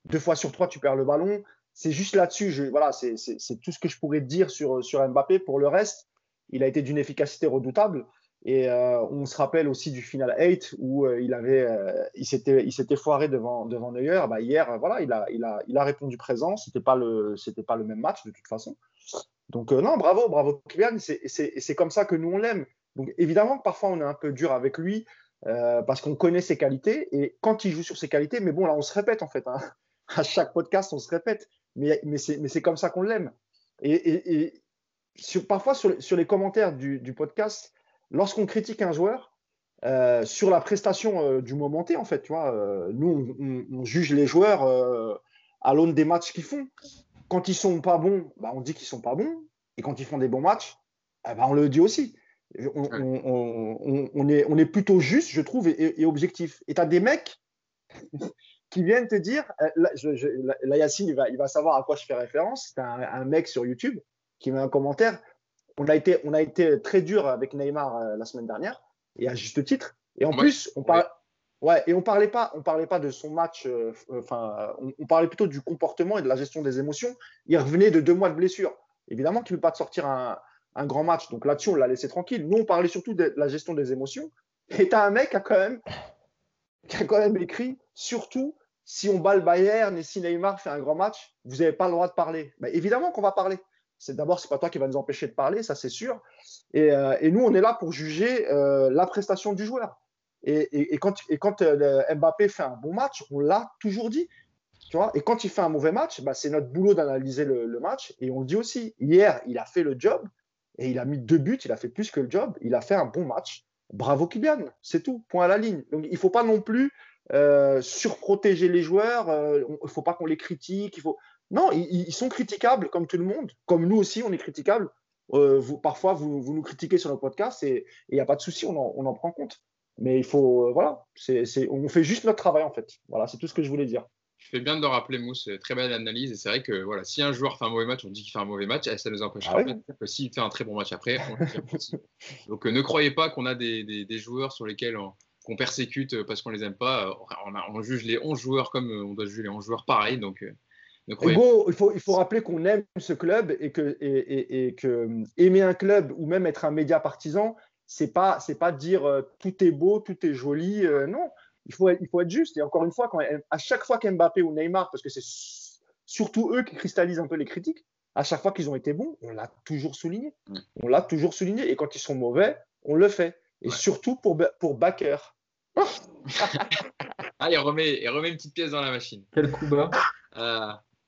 deux fois sur trois, tu perds le ballon c'est juste là-dessus. Voilà, c'est tout ce que je pourrais dire sur, Mbappé. Pour le reste, il a été d'une efficacité redoutable. Et euh, on se rappelle aussi du final 8 où euh, il euh, il s'était, foiré devant Neuer. Bah, hier, voilà, il a, il a, il a répondu présent. C'était pas le, c'était pas le même match de toute façon. Donc non, bravo, bravo Kylian. C'est comme ça que nous on l'aime. Donc évidemment parfois on est un peu dur avec lui parce qu'on connaît ses qualités et quand il joue sur ses qualités, mais bon là on se répète en fait. Hein. À chaque podcast on se répète mais, mais c'est comme ça qu'on l'aime. Et, sur, parfois, sur, les commentaires du, podcast, lorsqu'on critique un joueur, euh, sur la prestation euh, du moment T, en fait, tu vois, euh, nous, on, juge les joueurs à l'aune des matchs qu'ils font. Quand ils sont pas bons, bah, on dit qu'ils sont pas bons. Et quand ils font des bons matchs, eh ben, on le dit aussi. On, on, est, on est plutôt juste, je trouve, et, et objectif. Et tu as des mecs qui viennent te dire, euh, là, je, Yacine, il va, il va, savoir à quoi je fais référence. C'est un, mec sur YouTube qui met un commentaire. On a été, on a été très dur avec Neymar euh, la semaine dernière, et à juste titre. Et en plus, on parle. Ouais, et on parlait pas, on parlait pas de son match. Euh, enfin, on, parlait plutôt du comportement et de la gestion des émotions. Il revenait de deux mois de blessure. Évidemment qu'il ne veut pas te sortir un, un, grand match. Donc là-dessus, on l'a laissé tranquille. Nous, on parlait surtout de la gestion des émotions. Et tu as un mec qui a quand même, qui a quand même écrit, surtout, si on bat le Bayern et si Neymar fait un grand match, vous n'avez pas le droit de parler. Bah, évidemment qu'on va parler. C'est d'abord, c'est pas toi qui va nous empêcher de parler, ça c'est sûr. Et, euh, nous, on est là pour juger euh, la prestation du joueur. Et, quand, euh, Mbappé fait un bon match, on l'a toujours dit. Tu vois? Et quand il fait un mauvais match, bah, c'est notre boulot d'analyser le, le, match. Et on le dit aussi. Hier, il a fait le job et il a mis deux buts. Il a fait plus que le job. Il a fait un bon match. Bravo Kylian, c'est tout. Point à la ligne. Donc il faut pas non plus euh, surprotéger les joueurs. Euh, il ne faut pas qu'on les critique. Il faut... Non, ils, sont critiquables comme tout le monde. Comme nous aussi, on est critiquables. Euh, vous, parfois, vous, vous, nous critiquez sur nos podcasts et il n'y a pas de souci, on en, on en, prend compte. Mais il faut, voilà, c'est, on fait juste notre travail en fait. Voilà, c'est tout ce que je voulais dire. Je fais bien de le rappeler, Mousse, très belle analyse. Et c'est vrai que voilà, si un joueur fait un mauvais match, on dit qu'il fait un mauvais match, et ça nous empêche ah que s'il fait un très bon match après, on le Donc ne croyez pas qu'on a des, des, des, joueurs sur lesquels on, qu'on persécute parce qu'on les aime pas. On, juge les 11 joueurs comme on doit juger les 11 joueurs pareil. Donc, Hugo, il faut, il faut rappeler qu'on aime ce club et que, et, et, que euh, aimer un club ou même être un média partisan, c'est pas c'est pas dire euh, tout est beau, tout est joli. Euh, non, il faut, il faut être juste. Et encore une fois, quand, à chaque fois qu'Mbappé ou Neymar, parce que c'est surtout eux qui cristallisent un peu les critiques, à chaque fois qu'ils ont été bons, on l'a toujours souligné. On l'a toujours souligné. Et quand ils sont mauvais, on le fait. Et surtout pour, pour Backer. ah, il remet, il remet une petite pièce dans la machine. Quel coup bas.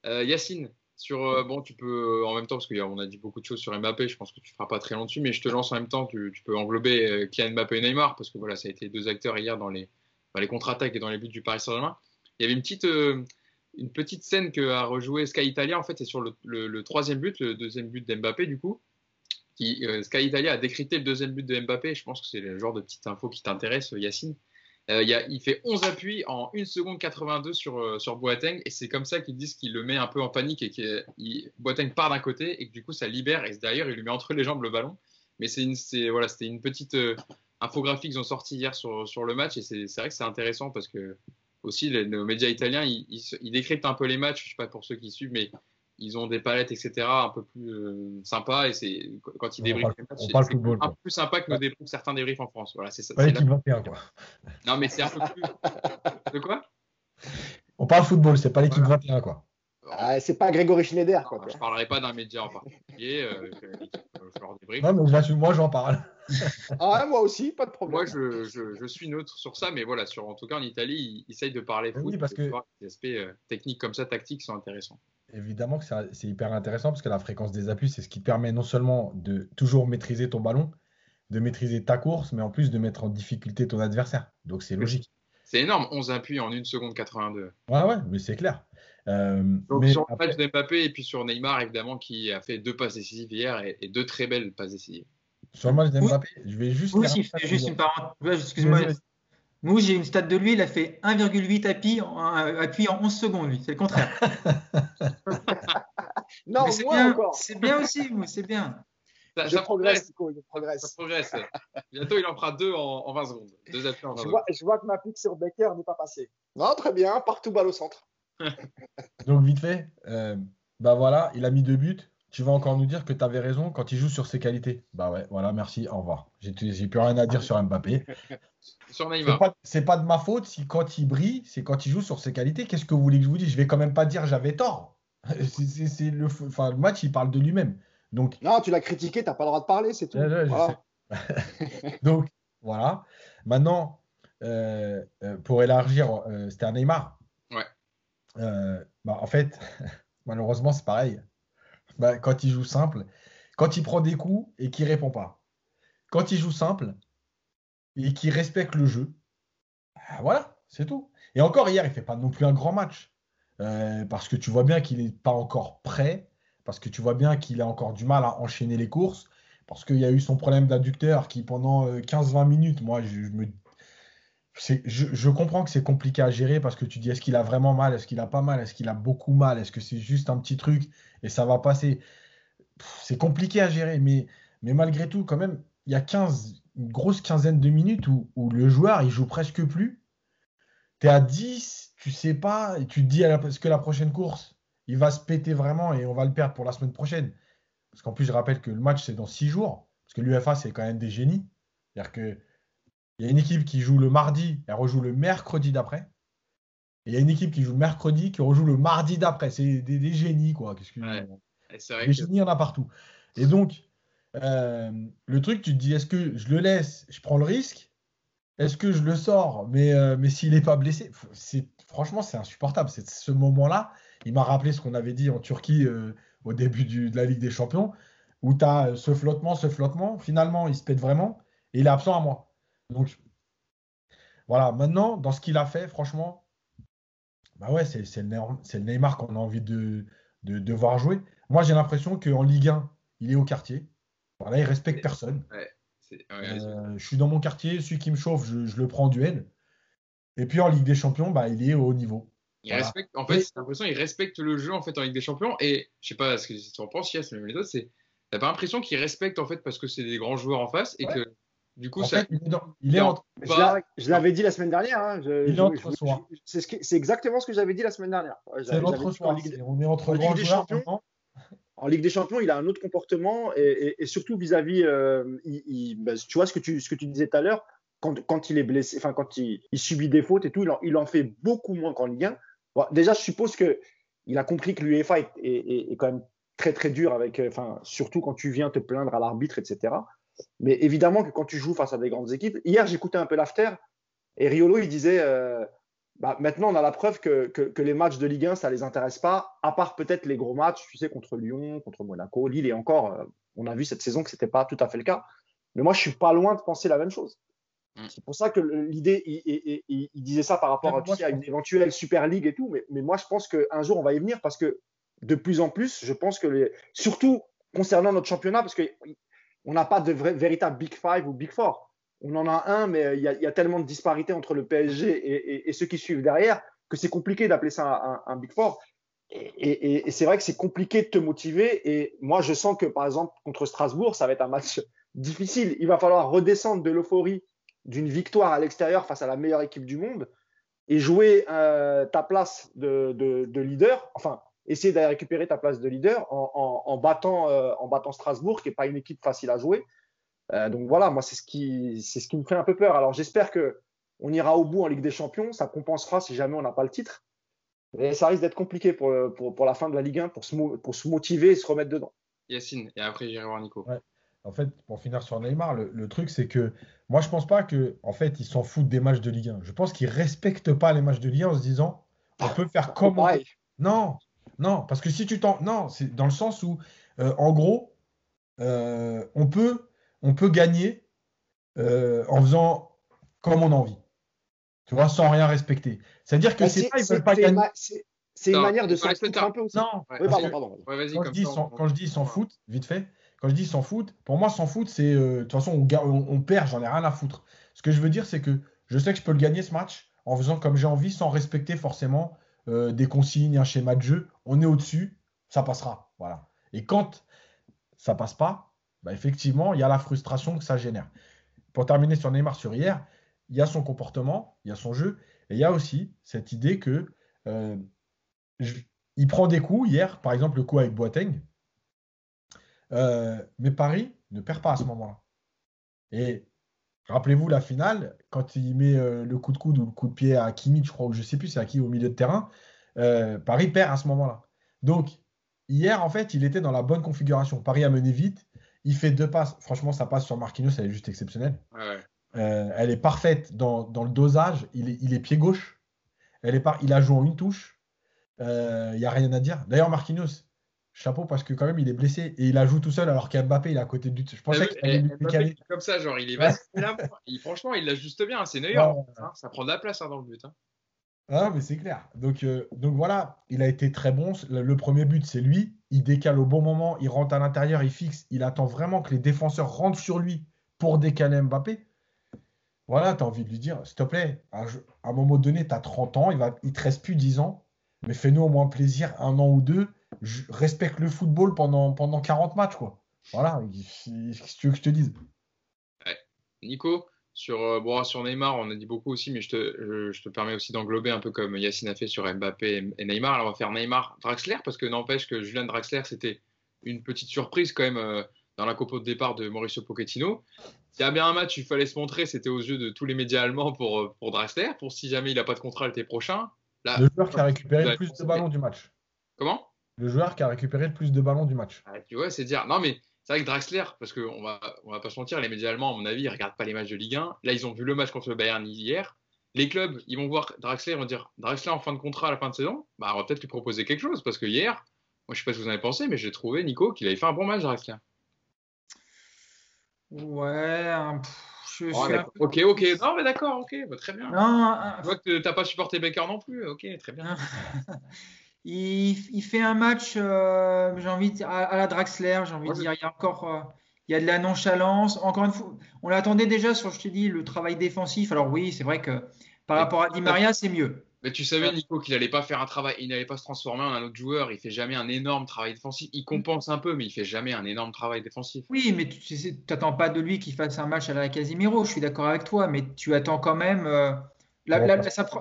Euh, Yacine, sur, euh, bon, tu peux en même temps, parce qu'on a dit beaucoup de choses sur Mbappé, je pense que tu feras pas très long dessus, mais je te lance en même temps, tu, peux englober euh, Kylian Mbappé et Neymar, parce que voilà, ça a été deux acteurs hier dans les, les contre-attaques et dans les buts du Paris Saint-Germain. Il y avait une petite, une petite scène qu'a rejoué Sky Italia, en fait, c'est sur le, troisième but, le deuxième but d'Mbappé, du coup. Qui, Sky Italia a décrypté le deuxième but de Mbappé. Je pense que c'est le genre de petite info qui t'intéresse, Yacine. Euh, il, fait 11 appuis en 1 seconde 82 sur, euh, sur Boateng et c'est comme ça qu'ils disent qu'il le met un peu en panique et que Boateng part d'un côté et que du coup ça libère et derrière il lui met entre les jambes le ballon. Mais c'est voilà, c'était une petite euh, infographie qu'ils ont sorti hier sur, sur le match et c'est, vrai que c'est intéressant parce que aussi les, nos médias italiens ils, ils, décryptent un peu les matchs, je sais pas pour ceux qui suivent, mais ils ont des palettes, etc., un peu plus euh, sympas. Et c'est quand ils débriefent c'est un peu plus sympa que nos débriefs, certains débriefs en France. Voilà, c'est ça. Pas l'équipe 21, quoi. Non, mais c'est un peu plus. De quoi? On parle football, c'est pas l'équipe 21, quoi. Ah, c'est pas Grégory Schneider. Quoi, je parlerai pas d'un média en particulier. Euh, euh non, mais moi, j'en parle. ah, moi aussi, pas de problème. Moi, je, je, je, suis neutre sur ça, mais voilà, sur, en tout cas en Italie, ils, essayent de parler foot. Oui, parce que les aspects euh, techniques comme ça, tactiques, sont intéressants évidemment que c'est hyper intéressant parce que la fréquence des appuis, c'est ce qui permet non seulement de toujours maîtriser ton ballon, de maîtriser ta course, mais en plus de mettre en difficulté ton adversaire. Donc c'est logique. C'est énorme, 11 appuis en 1 seconde 82. Ouais, ouais, mais c'est clair. Euh, Donc sur le match d'Mbappé et puis sur Neymar, évidemment, qui a fait deux passes décisives hier et, deux très belles passes décisives. Sur le match d'Mbappé, je vais juste. Oui, si, juste une parenthèse. Excuse-moi. Moi, j'ai une stat de lui, il a fait 1,8 appui en, appui en 11 secondes, lui. C'est le contraire. non, c'est bien, C'est bien aussi, c'est bien. Ça, je progresse, progresse. je progresse. Ça progresse. Bientôt, il en fera deux en, 20 secondes. Deux appuis en 20 je, vois, je vois que ma pique sur Becker n'est pas passée. Non, très bien, partout balle au centre. Donc, vite fait, euh, bah voilà, il a mis deux buts tu vas encore nous dire que tu avais raison quand il joue sur ses qualités. Bah ouais, voilà, merci, au revoir. J'ai plus rien à dire sur Mbappé. sur Neymar. C'est pas, de ma faute si quand il brille, c'est quand il joue sur ses qualités. Qu'est-ce que vous voulez que je vous dise? Je vais quand même pas dire j'avais tort. c'est le, enfin, le match, il parle de lui-même. Donc, non, tu l'as critiqué, tu n'as pas le droit de parler, c'est tout. Donc, voilà. Maintenant, euh, euh, pour élargir, euh, c'était un Neymar. Ouais. Bah, en fait, malheureusement, c'est pareil. Bah, quand il joue simple, quand il prend des coups et qu'il répond pas. Quand il joue simple et qu'il respecte le jeu, bah, voilà, c'est tout. Et encore hier, il fait pas non plus un grand match. Euh, parce que tu vois bien qu'il n'est pas encore prêt, parce que tu vois bien qu'il a encore du mal à enchaîner les courses, parce qu'il y a eu son problème d'adducteur qui pendant 15-20 euh, minutes, moi je, me je, comprends que c'est compliqué à gérer parce que tu dis est-ce qu'il a vraiment mal, est-ce qu'il a pas mal, est-ce qu'il a beaucoup mal, est-ce que c'est juste un petit truc et ça va passer? C'est compliqué à gérer, mais, mais malgré tout, quand même, il y a 15, une grosse quinzaine de minutes où, le joueur il joue presque plus. Tu es à 10, tu sais pas, et tu te dis est-ce que la prochaine course, il va se péter vraiment et on va le perdre pour la semaine prochaine? Parce qu'en plus, je rappelle que le match c'est dans 6 jours, parce que l'UFA c'est quand même des génies. C'est-à-dire que il y a une équipe qui joue le mardi, elle rejoue le mercredi d'après. Et il y a une équipe qui joue le mercredi, qui rejoue le mardi d'après. C'est des, génies, quoi. Qu'est-ce que... des génies, il y en a partout. Et donc, euh, le truc, tu te dis, est-ce que je le laisse, je prends le risque? Est-ce que je le sors? Mais, euh, mais s'il n'est pas blessé, c'est, franchement, c'est insupportable. C'est ce moment-là, il m'a rappelé ce qu'on avait dit en Turquie euh, au début de la Ligue des Champions, où tu as ce flottement, ce flottement. Finalement, il se pète vraiment et il est absent à moi. Donc, voilà, maintenant, dans ce qu'il a fait, franchement, bah ouais, c'est le, Neymar qu'on a envie de, de, voir jouer. Moi, j'ai l'impression qu'en Ligue 1, il est au quartier. Voilà, il respecte personne. Euh, je suis dans mon quartier, celui qui me chauffe, je, le prends en duel. Et puis en Ligue des Champions, bah, il est au haut niveau. Il respecte, en fait, c'est l'impression qu'il respecte le jeu en fait en Ligue des Champions. Et je sais pas ce que tu en penses, Yes, mais les autres, c'est. T'as pas l'impression qu'il respecte en fait parce que c'est des grands joueurs en face et que Du coup, En ça, fait, il est, dans- il est entre. Je l'a- je l'avais dit la semaine dernière. hein, je- Il est entre soi. C'est ce exactement ce que j'avais dit la semaine dernière. C'est l'entre soi. Ligue- On est entre en Ligue des Champions. En Ligue des Champions, il a un autre comportement et, et- et surtout vis-à-vis, euh, bah, tu vois ce que tu, ce que tu disais tout à l'heure, quand, quand il est blessé, enfin quand il, il subit des fautes et tout, il en, il en fait beaucoup moins qu'en Ligue 1. Bon, déjà, je suppose que il a compris que l'UEFA est, est- est- est quand même très très dur avec, euh, enfin surtout quand tu viens te plaindre à l'arbitre, etc. Mais évidemment que quand tu joues face à des grandes équipes, hier j'écoutais un peu l'after et Riolo il disait. euh, bah, maintenant, on a la preuve que, que- que les matchs de Ligue 1, ça ne les intéresse pas, à part peut-être les gros matchs, tu sais, contre Lyon, contre Monaco, Lille, et encore, euh, on a vu cette saison que ce n'était pas tout à fait le cas. Mais moi, je suis pas loin de penser la même chose. Mm. C'est pour ça que l'idée, il, il- il- il disait ça par rapport à, tu moi, sais, à une éventuelle Super League et tout, mais, mais moi, je pense qu'un jour, on va y venir parce que de plus en plus, je pense que, les, surtout concernant notre championnat, parce qu'on n'a pas de véritable Big Five ou Big Four. On en a un, mais il y a, il y a tellement de disparités entre le PSG et, ceux qui suivent derrière que c'est compliqué d'appeler ça un, Big Four. Et, c'est vrai que c'est compliqué de te motiver. Et moi, je sens que, par exemple, contre Strasbourg, ça va être un match difficile. Il va falloir redescendre de l'euphorie d'une victoire à l'extérieur face à la meilleure équipe du monde et jouer euh, ta place de- de leader. Enfin, essayer d'aller récupérer ta place de leader en, en- en battant, euh, en battant Strasbourg, qui n'est pas une équipe facile à jouer. Euh, donc voilà, moi, c'est ce, qui, c'est ce qui me fait un peu peur. Alors j'espère que on ira au bout en Ligue des Champions. Ça compensera si jamais on n'a pas le titre. Mais ça risque d'être compliqué pour, pour, pour la fin de la Ligue 1, pour se, pour se motiver et se remettre dedans. Yacine, et après j'irai voir Nico. Ouais. En fait, pour finir sur Neymar, le, le truc, c'est que moi, je pense pas que, en fait, ils s'en foutent des matchs de Ligue 1. Je pense qu'ils respectent pas les matchs de Ligue 1 en se disant, on peut faire comme on Pareil. Non, non, parce que si tu t'en. Non, c'est dans le sens où, euh, en gros, euh, on, peut, on peut gagner euh, en faisant comme on a envie. Tu vois, sans rien respecter. C'est-à-dire que c'est pas, ils c'est- veulent pas gagner. ma- c'est- une manière de s'en foutre un peu aussi. Non, Ouais, Oui, parce pardon, pardon. Ouais, quand je, dis ça, sans, on- quand je dis sans foot, vite fait, quand je dis sans foot, pour moi, sans foot, c'est. euh, De toute façon, on, on- on perd, j'en ai rien à foutre. Ce que je veux dire, c'est que je sais que je peux le gagner ce match en faisant comme j'ai envie, sans respecter forcément euh, des consignes, un schéma de jeu. On est au-dessus, ça passera. Voilà. Et quand ça passe pas, bah, effectivement, il y a la frustration que ça génère. Pour terminer sur Neymar sur hier, il y a son comportement, il y a son jeu, et il y a aussi cette idée que euh, il prend des coups hier, par exemple le coup avec Boateng, euh, mais Paris ne perd pas à ce moment-là. Et rappelez-vous la finale, quand il met euh, le coup de coude ou le coup de pied à Kimmich, je crois, ou je sais plus c'est à qui au milieu de terrain, euh, Paris perd à ce moment-là. Donc hier, en fait, il était dans la bonne configuration. Paris a mené vite, il fait deux passes. Franchement, sa passe sur Marquinhos, elle est juste exceptionnelle. Ouais. Euh, elle est parfaite dans, dans le dosage. Il est, il est pied gauche. Elle est par, il a joué en une touche. Il n'y a rien à dire. D'ailleurs, Marquinhos, chapeau parce que quand même il est blessé et il a joué tout seul alors qu'Mbappé il est à côté du. Je pensais qu'il allait lui. Comme ça, genre, il est Ouais. vasté là. Il- franchement, il l'ajuste bien. C'est Neuer. Ouais, ouais, hein, ça prend de la place hein, dans le but. hein. Ah, mais c'est clair. Donc, euh, donc voilà, il a été très bon. Le, le premier but, c'est lui. Il décale au bon moment, il rentre à l'intérieur, il fixe. Il attend vraiment que les défenseurs rentrent sur lui pour décaler Mbappé. Voilà, tu as envie de lui dire, s'il te plaît, à, à un moment donné, tu as 30 ans, il ne il te reste plus 10 ans, mais fais-nous au moins plaisir un an ou deux. Je- respecte le football pendant, pendant 40 matchs, quoi. Voilà, qu'est-ce que tu veux que je te dise? Nico, sur, euh, bon, sur Neymar, on a dit beaucoup aussi, mais je te, je, je te permets aussi d'englober un peu comme Yacine a fait sur Mbappé et, Neymar. Alors, on va faire Neymar-Draxler, parce que n'empêche que Julian Draxler, c'était une petite surprise quand même euh, dans la copo de départ de Mauricio Pochettino. S'il y a bien un match, il fallait se montrer, c'était aux yeux de tous les médias allemands pour, euh, pour Draxler, pour si jamais il n'a pas de contrat l'été prochain. Là, Le joueur qui a récupéré le plus de ballons du match. Comment? Le joueur qui a récupéré le plus de ballons du match. Ah, tu vois, c'est dire. Non, mais c'est vrai que Draxler, parce qu'on va, on va pas se mentir, les médias allemands, à mon avis, ils regardent pas les matchs de Ligue 1. Là, ils ont vu le match contre le Bayern hier. Les clubs, ils vont voir Draxler, ils vont dire Draxler en fin de contrat à la fin de saison, bah, on va peut-être lui proposer quelque chose. Parce que hier, moi, je sais pas ce que vous en avez pensé, mais j'ai trouvé, Nico, qu'il avait fait un bon match, Draxler. Ouais, un- pff, je Oh, ok, ok. Non, mais d'accord, ok, bah, très bien. Non, un- Je vois que t'as pas supporté Baker non plus. Ok, très bien. il, il fait un match, euh, j'ai envie de à, à la Draxler, j'ai envie Ouais, de dire, il y a encore euh, il y a de la nonchalance. Encore une fois, on l'attendait déjà sur, je te dis, le travail défensif. Alors oui, c'est vrai que par rapport à Di Maria, c'est mieux. Mais tu savais, Nico, qu'il n'allait pas faire un travail, il n'allait pas se transformer en un autre joueur. Il fait jamais un énorme travail défensif. Il compense un peu, mais il fait jamais un énorme travail défensif. Oui, mais tu n'attends pas de lui qu'il fasse un match à la Casimiro. Je suis d'accord avec toi, mais tu attends quand même. Euh,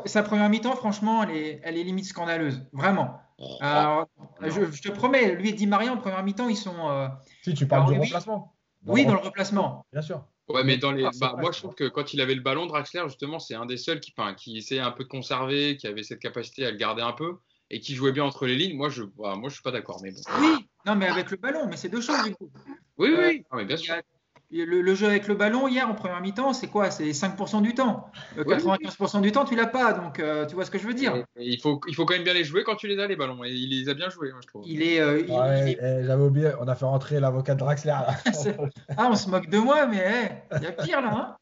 sa, première mi-temps, franchement, elle est, elle est limite scandaleuse, vraiment. Oh. Alors, je, te promets, lui et Di Maria en première mi-temps, ils sont. Euh, si tu parles du remplacement. oui, dans le remplacement. Bien sûr. Ouais, mais dans les, bah, moi je trouve que quand il avait le ballon, Draxler, justement, c'est un des seuls qui, enfin, qui essayait un peu de conserver, qui avait cette capacité à le garder un peu et qui jouait bien entre les lignes. Moi, je, bah, moi, je suis pas d'accord. Mais bon. Oui, non, mais avec le ballon, mais c'est deux choses du coup. Oui, oui, euh, bien sûr. Le, jeu avec le ballon hier en première mi-temps, c'est quoi? C'est 5% du temps. 95% euh, du temps, tu l'as pas. Donc, euh, tu vois ce que je veux dire. il, faut, il faut quand même bien les jouer quand tu les as, les ballons. Et il les a bien joués, moi, je trouve. Il est. Euh, eh, j'avais oublié, on a fait rentrer l'avocat de Draxler. ah, on se moque de moi, mais il y a pire là. Hein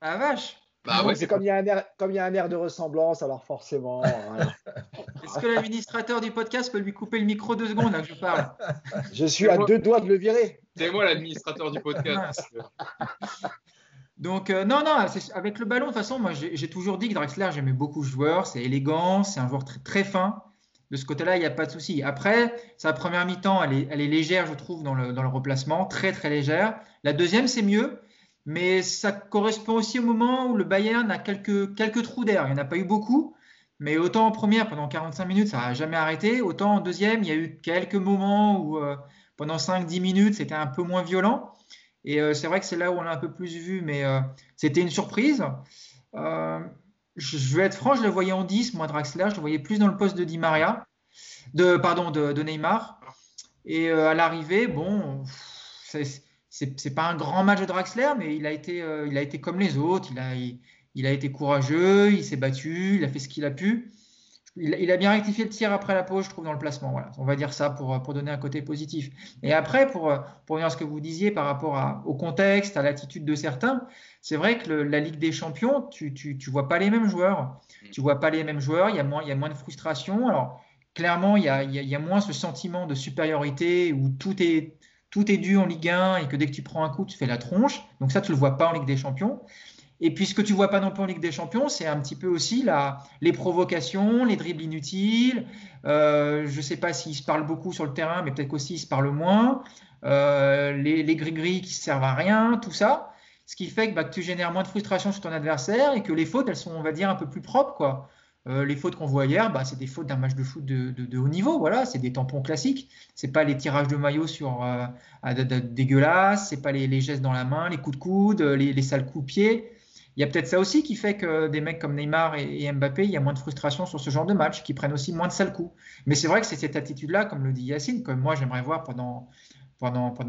ah, vache. Bah ouais, c'est comme il y, a un air, comme il y a un air de ressemblance, alors forcément. Est-ce que l'administrateur du podcast peut lui couper le micro deux secondes là que je parle Je suis à deux doigts de le virer. C'est moi l'administrateur du podcast. Donc, euh, non, non, avec le ballon, de toute façon, moi j'ai toujours dit que Drexler, j'aimais beaucoup le joueur, c'est élégant, c'est un joueur très, très fin. De ce côté-là, il n'y a pas de souci. Après, sa première mi-temps, elle est, elle est, légère, je trouve, dans le, dans le replacement, très, très légère. La deuxième, c'est mieux. Mais ça correspond aussi au moment où le Bayern a quelques, quelques trous d'air. Il n'y en a pas eu beaucoup, mais autant en première, pendant 45 minutes, ça n'a jamais arrêté. Autant en deuxième, il y a eu quelques moments où euh, pendant 5-10 minutes, c'était un peu moins violent. Et euh, c'est vrai que c'est là où on a un peu plus vu, mais euh, c'était une surprise. je vais être franc, je le voyais en 10, moi, Draxler, je le voyais plus dans le poste de Di Maria, de, pardon, de, de Neymar. Et à l'arrivée, bon, c'est c'est pas un grand match de Draxler, mais il a été, euh, il a été comme les autres. Il a, il, a été courageux, il s'est battu, il a fait ce qu'il a pu. Il, a bien rectifié le tir après la pause, je trouve, dans le placement. Voilà, on va dire ça pour, pour donner un côté positif. Et après, pour, pour venir à ce que vous disiez par rapport au contexte, à l'attitude de certains, c'est vrai que la Ligue des Champions, tu, tu, tu, vois pas les mêmes joueurs. Tu vois pas les mêmes joueurs, il y a moins, il y a moins de frustration. Alors, clairement, il y, a, il y a moins ce sentiment de supériorité où tout est tout est dû en Ligue 1 et que dès que tu prends un coup, tu fais la tronche. Donc ça, tu le vois pas en Ligue des Champions. Et puis ce que tu vois pas non plus en Ligue des Champions, c'est un petit peu aussi la, les provocations, les dribbles inutiles. Euh, je ne sais pas s'ils se parlent beaucoup sur le terrain, mais peut-être qu'aussi ils se parlent moins. Euh, les, gris-gris qui servent à rien, tout ça. Ce qui fait que, bah, tu génères moins de frustration sur ton adversaire et que les fautes, elles sont, on va dire, un peu plus propres. Quoi. Euh, les fautes qu'on voit hier, bah, c'est des fautes d'un match de foot de, haut niveau. Voilà, c'est des tampons classiques. C'est pas les tirages de maillot sur euh, dégueulasses. C'est pas les, gestes dans la main, les coups de coude, les, sales coups de pied. Il y a peut-être ça aussi qui fait que des mecs comme Neymar et, Mbappé, il y a moins de frustration sur ce genre de match, qui prennent aussi moins de sales coups. Mais c'est vrai que c'est cette attitude-là, comme le dit Yacine, que moi j'aimerais voir pendant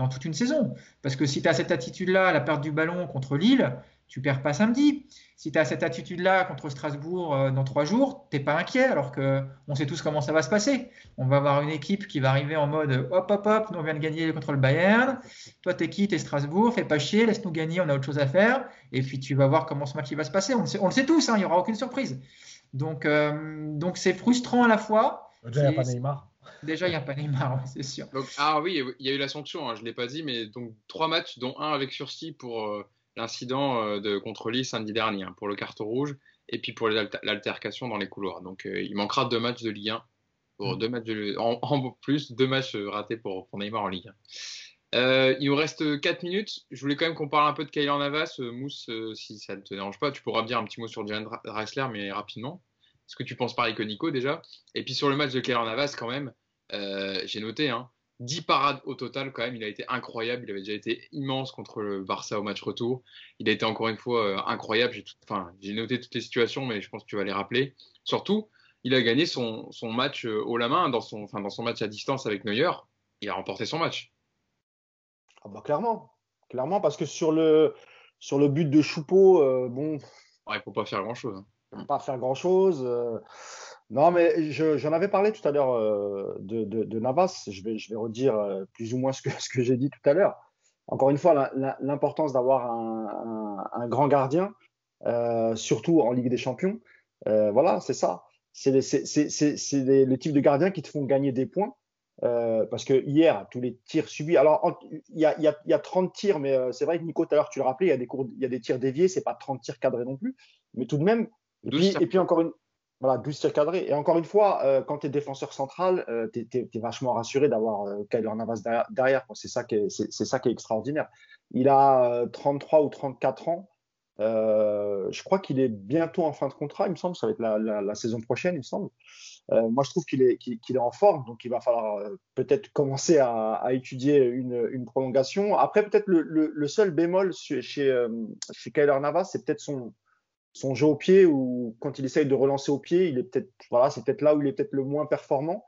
toute une saison. Parce que si tu as cette attitude-là, la perte du ballon contre Lille, tu perds pas samedi. Si tu as cette attitude-là contre Strasbourg euh, dans trois jours, t'es pas inquiet, alors que on sait tous comment ça va se passer. On va avoir une équipe qui va arriver en mode hop hop hop, nous on vient de gagner contre le Bayern. Toi t'es qui? T'es Strasbourg, fais pas chier, laisse-nous gagner, on a autre chose à faire. Et puis tu vas voir comment ce match va se passer. On le sait, on le sait tous, hein, il n'y aura aucune surprise. Donc euh, donc c'est frustrant à la fois. Déjà il n'y a pas Neymar. Déjà, il n'y a pas Neymar, c'est sûr. ah oui, il y a eu la sanction, hein, je ne l'ai pas dit, mais donc trois matchs, dont un avec sursis pour, euh, l'incident euh, de contre Lille samedi dernier hein, pour le carton rouge et puis pour l'altercation dans les couloirs. Donc euh, il manquera deux matchs de Ligue 1 pour mm. deux matchs en, plus, deux matchs ratés pour, Neymar en Ligue 1. Euh, il nous reste 4 minutes. Je voulais quand même qu'on parle un peu de Kylian Navas. Mousse, si ça ne te dérange pas, tu pourras me dire un petit mot sur Jan Drexler, mais rapidement. Est-ce que tu penses pareil que Nico déjà? Et puis sur le match de Kylian Navas, quand même, j'ai noté, hein, 10 parades au total quand même. Il a été incroyable. Il avait déjà été immense contre le Barça au match retour. Il a été encore une fois euh, incroyable. J'ai enfin, noté toutes les situations, mais je pense que tu vas les rappeler. Surtout, il a gagné son, son match euh, haut la main dans son, enfin, dans son match à distance avec Neuer. Il a remporté son match. Ah bah clairement, clairement parce que sur le, sur le but de Choupeau, euh, bon. il ne faut pas faire grand chose. Hein. Pas faire grand chose. Non, mais j'en avais parlé tout à l'heure euh, de, Navas. Je vais, je vais redire euh, plus ou moins ce que, ce que j'ai dit tout à l'heure. Encore une fois, l'importance d'avoir un, grand gardien, euh, surtout en Ligue des Champions. voilà, c'est ça. C'est le type de gardien qui te font gagner des points. parce que hier, tous les tirs subis. Alors, il y a, y, a, y a, 30 tirs, mais c'est vrai que Nico, tout à l'heure, tu le rappelais, il y, a des il y a des tirs déviés, c'est pas 30 tirs cadrés non plus. Mais tout de même. Et puis, et puis encore une, Voilà, 12 tirs. Et encore une fois, euh, quand tu es défenseur central, euh, tu es, vachement rassuré d'avoir euh, Kyler Navas derrière. C'est ça, qui est, ça qui est extraordinaire. Il a 33 ou 34 ans. je crois qu'il est bientôt en fin de contrat, il me semble. Ça va être la, saison prochaine, il me semble. moi, je trouve qu'il est, qu'il est en forme. Donc, il va falloir peut-être commencer à, étudier une, une, prolongation. Après, peut-être le, le, seul bémol chez, chez, chez Kyler Navas, c'est peut-être son son jeu au pied ou quand il essaye de relancer au pied, il est peut-être voilà, c'est peut-être là où il est peut-être le moins performant,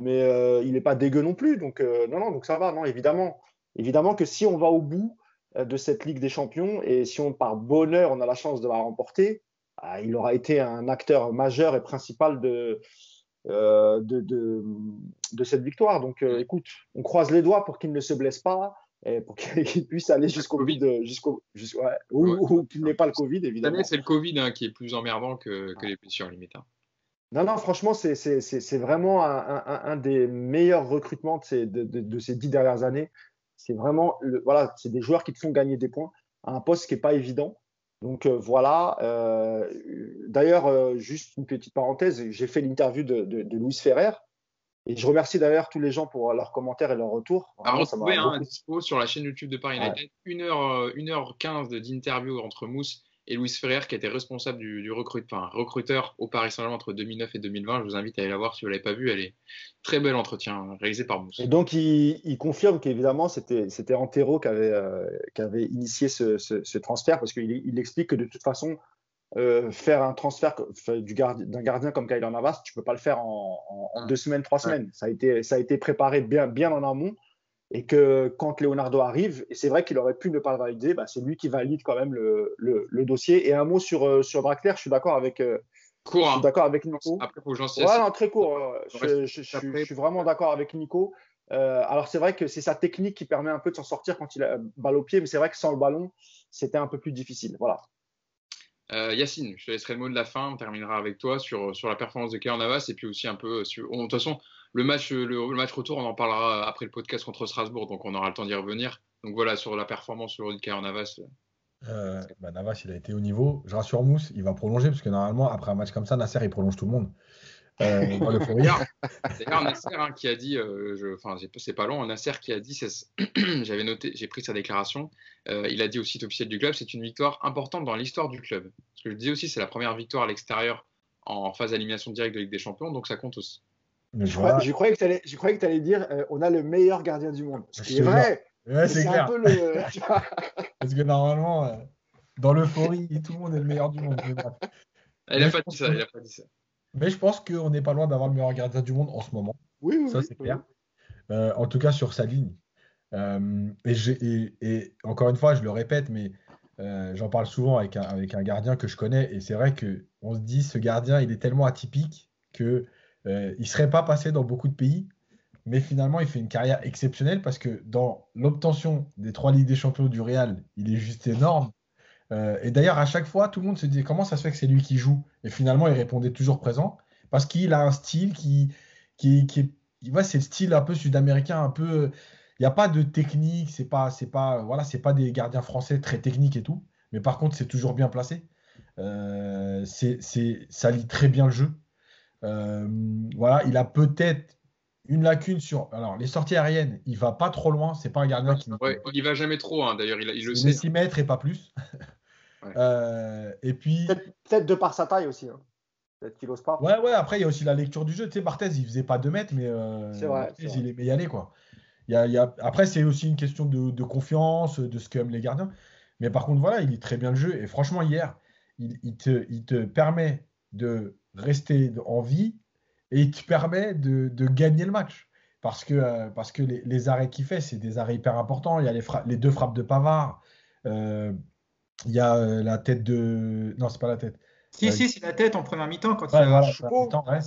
mais euh, il n'est pas dégueu non plus. Donc euh, non, non, donc ça va. Non, évidemment, évidemment que si on va au bout euh, de cette Ligue des Champions et si on par bonheur on a la chance de la remporter, bah, il aura été un acteur majeur et principal de de, de, de, cette victoire. Donc écoute, on croise les doigts pour qu'il ne se blesse pas et pour qu'il puisse aller jusqu'au Covid, jusqu'au, ou, qu'il n'ait pas le Covid, évidemment. c'est le Covid hein, qui est plus emmerdant que, que les blessures limite. Hein. Non, non, franchement, c'est, vraiment un, un, des meilleurs recrutements de ces, de, de, ces dix dernières années. C'est vraiment, le, voilà, c'est des joueurs qui te font gagner des points à un poste qui n'est pas évident. Donc euh, voilà. Euh, d'ailleurs, euh, juste une petite parenthèse, j'ai fait l'interview de, de, de Louis Ferrer, et je remercie d'ailleurs tous les gens pour leurs commentaires et leurs retours. À retrouver un dispo sur la chaîne YouTube de Paris United, 1h, 1h15 d'interview entre Mousse et Louis Ferrer, qui était responsable du, recruteur au Paris Saint-Germain entre 2009 et 2020. Je vous invite à aller la voir si vous ne l'avez pas vue. Elle est très bel entretien réalisé par Mousse. Et donc, il, confirme qu'évidemment, c'était, c'était Antero qui avait, euh, qui avait initié ce, ce transfert, parce qu'il il explique que de toute façon, euh, faire un transfert du d'un gardien comme Kyler Navas, tu peux pas le faire en, deux semaines, trois semaines. Ça a été, ça a été préparé bien, bien en amont. Et que quand Leonardo arrive, et c'est vrai qu'il aurait pu ne pas le valider, bah, c'est lui qui valide quand même le, le, dossier. Et un mot sur, euh, sur Draxler, je suis d'accord avec, euh, court, je suis hein. d'accord avec Nico. Après, faut ouais, non, très court. je, je, suis vraiment d'accord avec Nico. alors, c'est vrai que c'est sa technique qui permet un peu de s'en sortir quand il a balle au pied, mais c'est vrai que sans le ballon, c'était un peu plus difficile. Voilà. Euh, Yacine, je te laisserai le mot de la fin. On terminera avec toi sur, sur la performance de Kayan Navas et puis aussi un peu sur. de toute façon, le match, le, match retour, on en parlera après le podcast contre Strasbourg, donc on aura le temps d'y revenir. Donc voilà, sur la performance de Kayan Navas. Euh, bah, Navas, il a été au niveau. Je rassure Mousse, il va prolonger parce que normalement, après un match comme ça, Nasser, il prolonge tout le monde. Euh, D'ailleurs, Nasser hein, qui a dit, euh, enfin, c'est pas long, Nasser qui a dit, j'avais noté, j'ai pris sa déclaration, euh, il a dit au site officiel du club, c'est une victoire importante dans l'histoire du club. Ce que je dis aussi, c'est la première victoire à l'extérieur en phase d'élimination directe de Ligue des Champions, donc ça compte aussi. Je, croyais que tu allais, dire, on a le meilleur gardien du monde. Ce qui est vrai. c'est clair. Un peu le... Parce que normalement, dans l'euphorie, tout le monde est le meilleur du monde. Il n'a pas, dit ça, il a pas dit ça. Mais je pense qu'on n'est pas loin d'avoir le meilleur gardien du monde en ce moment. Oui, oui. Ça, c'est clair. Euh, en tout cas, sur sa ligne. Euh, et, encore une fois, je le répète, mais euh, j'en parle souvent avec un, avec un, gardien que je connais. Et c'est vrai qu'on se dit, ce gardien, il est tellement atypique qu'il ne serait pas passé dans beaucoup de pays. Mais finalement, il fait une carrière exceptionnelle parce que dans l'obtention des trois Ligues des Champions du Real, il est juste énorme. Euh, et d'ailleurs, à chaque fois, tout le monde se disait comment ça se fait que c'est lui qui joue? Et finalement, il répondait toujours présent parce qu'il a un style qui, qui, qui est. c'est le style un peu sud-américain, un peu. Il n'y a pas de technique, c'est pas, c'est pas, voilà, c'est pas des gardiens français très techniques et tout. Mais par contre, c'est toujours bien placé. Euh, c'est, ça lit très bien le jeu. Euh, voilà, il a peut-être une lacune sur. Alors, les sorties aériennes, il va pas trop loin. C'est pas un gardien qui. Ouais, il va jamais trop, hein, d'ailleurs, il, il le sait. 6 mètres et pas plus. Euh, et puis. Peut-être de par sa taille aussi. Hein. Peut-être qu'il n'ose pas. Ouais, ouais, après, il y a aussi la lecture du jeu. Tu sais, Barthez, il faisait pas 2 mètres, mais euh, vrai, il aimait y aller, quoi. Il y a, il y a... Après, c'est aussi une question de, de confiance, de ce qu'aiment les gardiens. Mais par contre, voilà, il lit très bien le jeu. Et franchement, hier, il, il, te, il te permet de rester en vie et il te permet de, de gagner le match. Parce que, euh, parce que les, les arrêts qu'il fait, c'est des arrêts hyper importants. Il y a les, les deux frappes de Pavard. Euh, il y a euh, la tête de. Non, c'est pas la tête. Si, euh, si, c'est la tête en première mi-temps. Quand ouais, il voilà,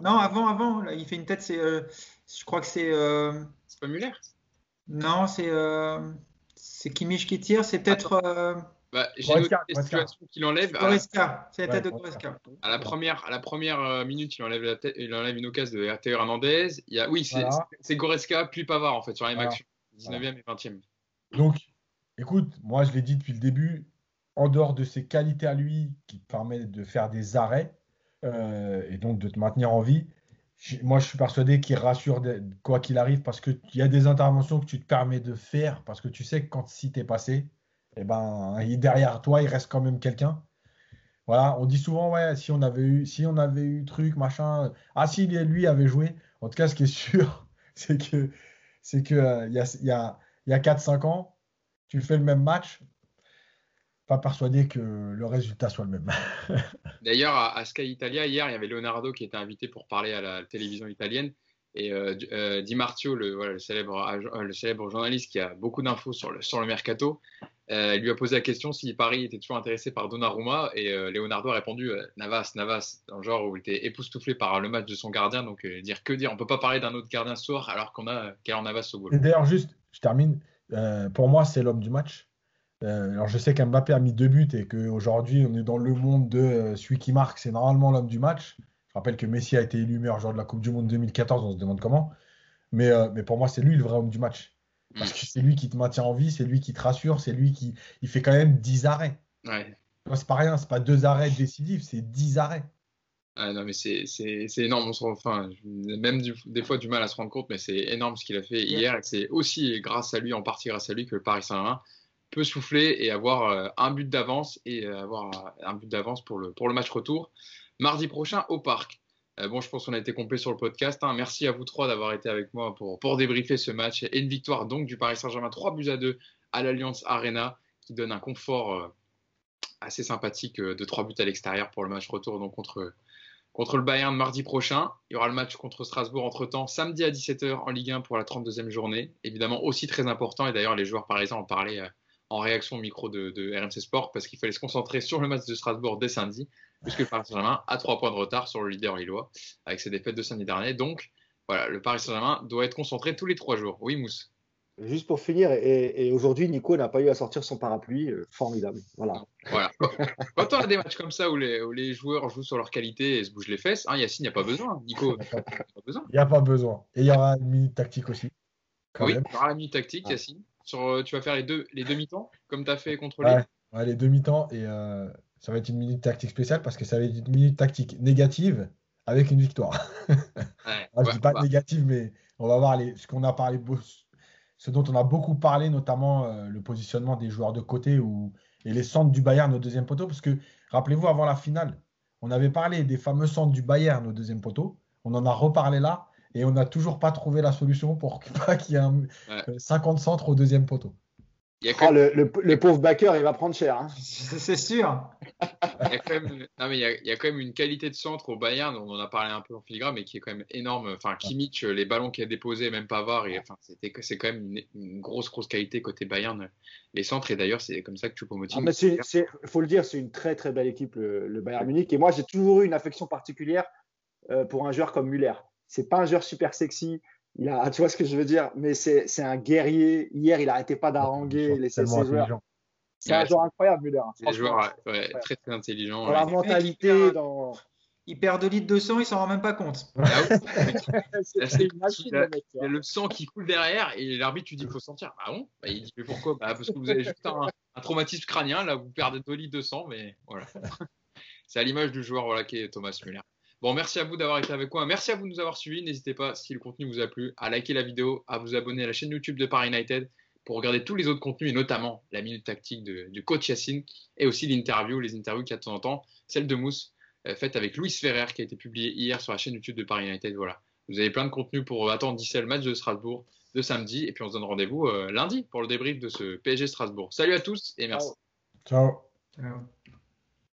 Non, avant, avant, là, il fait une tête, c'est. Euh, je crois que c'est. C'est pas Muller? Non, c'est. C'est Kimmich qui tire, c'est peut-être. Bah, J'ai noté la situation qu'il enlève. Goreska, c'est la tête de Goreska. À la première, à la première minute, il enlève, la tête, il enlève une occasion de Théo Hernandez. Il y a, oui, c'est Goreska puis Pavard en fait sur la même action, 19e et 20e. Donc, Écoute, moi je l'ai dit depuis le début, en dehors de ses qualités à lui qui permettent de faire des arrêts, et donc de te maintenir en vie. Moi, je suis persuadé qu'il rassure quoi qu'il arrive parce qu'il y a des interventions que tu te permets de faire parce que tu sais que quand si tu es passé, eh ben, derrière toi, il reste quand même quelqu'un. Voilà, on dit souvent, ouais, si on avait eu, si on avait eu truc, machin. Ah, si lui avait joué. En tout cas, ce qui est sûr, c'est que c'est que euh, il y a, y a, y a 4-5 ans, tu fais le même match, pas persuadé que le résultat soit le même. D'ailleurs, à, Sky Italia, hier, il y avait Leonardo qui était invité pour parler à la télévision italienne. Et euh, euh, Di Martio, le, célèbre, euh, le célèbre journaliste qui a beaucoup d'infos sur le, sur le mercato, lui a posé la question si Paris était toujours intéressé par Donnarumma. Et Leonardo a répondu Navas, Navas, dans le genre où il était époustouflé par le match de son gardien. Donc, dire que dire On peut pas parler d'un autre gardien ce soir alors qu'on a Kaylor Navas au goal. D'ailleurs, juste, je termine. Pour moi, c'est l'homme du match. alors, je sais qu'Mbappé a mis deux buts et qu'aujourd'hui, on est dans le monde de celui qui marque, c'est normalement l'homme du match rappelle que Messi a été élu meilleur joueur de la Coupe du Monde 2014, on se demande comment. Mais, euh, mais pour moi, c'est lui le vrai homme du match. Parce que c'est lui qui te maintient en vie, c'est lui qui te rassure, c'est lui qui il fait quand même 10 arrêts. Ouais. C'est pas rien, c'est pas deux arrêts décisifs, c'est 10 arrêts. Ah non, mais c'est énorme. On enfin, même des fois du mal à se rendre compte, mais c'est énorme ce qu'il a fait hier. Et c'est aussi grâce à lui, en partie grâce à lui, que le Paris Saint-Germain peut souffler et avoir euh, un but d'avance et euh, avoir un but d'avance pour le, pour le match retour mardi prochain au parc. Euh, bon, je pense qu'on a été complet sur le podcast. Hein. Merci à vous trois d'avoir été avec moi pour, pour débriefer ce match et une victoire donc du Paris Saint-Germain 3 buts à 2 à l'Alliance Arena qui donne un confort euh, assez sympathique euh, de 3 buts à l'extérieur pour le match retour donc contre, contre le Bayern mardi prochain. Il y aura le match contre Strasbourg entre-temps samedi à 17h en Ligue 1 pour la 32e journée. Évidemment aussi très important et d'ailleurs les joueurs parisiens en parlaient en réaction au micro de, RMC Sport parce qu'il fallait se concentrer sur le match de Strasbourg dès samedi puisque le Paris Saint-Germain a trois points de retard sur le leader lillois avec ses défaites de samedi dernier. Donc, voilà, le Paris Saint-Germain doit être concentré tous les trois jours. Oui, Mousse. Juste pour finir, et, aujourd'hui, Nico n'a pas eu à sortir son parapluie. Euh, formidable. Voilà. voilà. Quand on a des matchs comme ça où les, où les, joueurs jouent sur leur qualité et se bougent les fesses, hein, Yacine, il n'y a pas besoin. Nico, il n'y a pas besoin. Il n'y a pas besoin. Et il y aura une minute tactique aussi. Oui, il y aura la minute tactique, ah. Yacine. Sur, euh, tu vas faire les deux, les deux mi-temps, comme tu as fait contre les. Ouais, les deux mi-temps. Et euh, ça va être une minute tactique spéciale parce que ça va être une minute tactique négative avec une victoire. je ne dis pas négative, mais on va voir les, ce qu'on a parlé, ce dont on a beaucoup parlé, notamment euh, le positionnement des joueurs de côté ou, et les centres du Bayern au deuxième poteau. Parce que rappelez-vous, avant la finale, on avait parlé des fameux centres du Bayern au deuxième poteau. On en a reparlé là et on n'a toujours pas trouvé la solution pour qu'il y ait 50 centres au deuxième poteau. Oh, le, pauvre backer, il va prendre cher. Hein. C'est sûr. Il y, a quand même, non, mais il, y a, quand même une qualité de centre au Bayern, on en a parlé un peu en filigrane, mais qui est quand même énorme. Enfin, Kimmich, les ballons qu'il a déposés, même Pavard, et, enfin, c'est quand même une, grosse, grosse qualité côté Bayern, les centres. Et d'ailleurs, c'est comme ça que tu peux motiver. Il faut le dire, c'est une très, très belle équipe, le, Bayern Munich. Et moi, j'ai toujours eu une affection particulière euh, pour un joueur comme Müller. C'est pas un joueur super sexy, il a, tu vois ce que je veux dire Mais c'est un guerrier. Hier, il n'arrêtait pas d'haranguer, les ses joueurs. C'est un joueur incroyable, Müller. Hein, c'est un joueur très très intelligent. Dans la mentalité, dans. Il perd 2 litres de sang, il s'en rend même pas compte. c'est Il y a le sang qui coule derrière et l'arbitre, tu dis qu'il faut sentir. Ah bon bah, Il dit mais pourquoi bah, Parce que vous avez juste un, traumatisme crânien, là, vous perdez 2 litres de sang, mais voilà. c'est à l'image du joueur voilà, qui est Thomas Müller. Bon, merci à vous d'avoir été avec moi. Merci à vous de nous avoir suivis. N'hésitez pas, si le contenu vous a plu, à liker la vidéo, à vous abonner à la chaîne YouTube de Paris United pour regarder tous les autres contenus et notamment la minute tactique du coach Yacine et aussi l'interview, les interviews qu'il y a de temps en temps, celle de Mousse euh, faite avec Louis Ferrer qui a été publiée hier sur la chaîne YouTube de Paris United. Voilà. Vous avez plein de contenus pour attendre d'ici le match de Strasbourg de samedi et puis on se donne rendez-vous euh, lundi pour le débrief de ce PSG Strasbourg. Salut à tous et merci. Ciao. Ciao.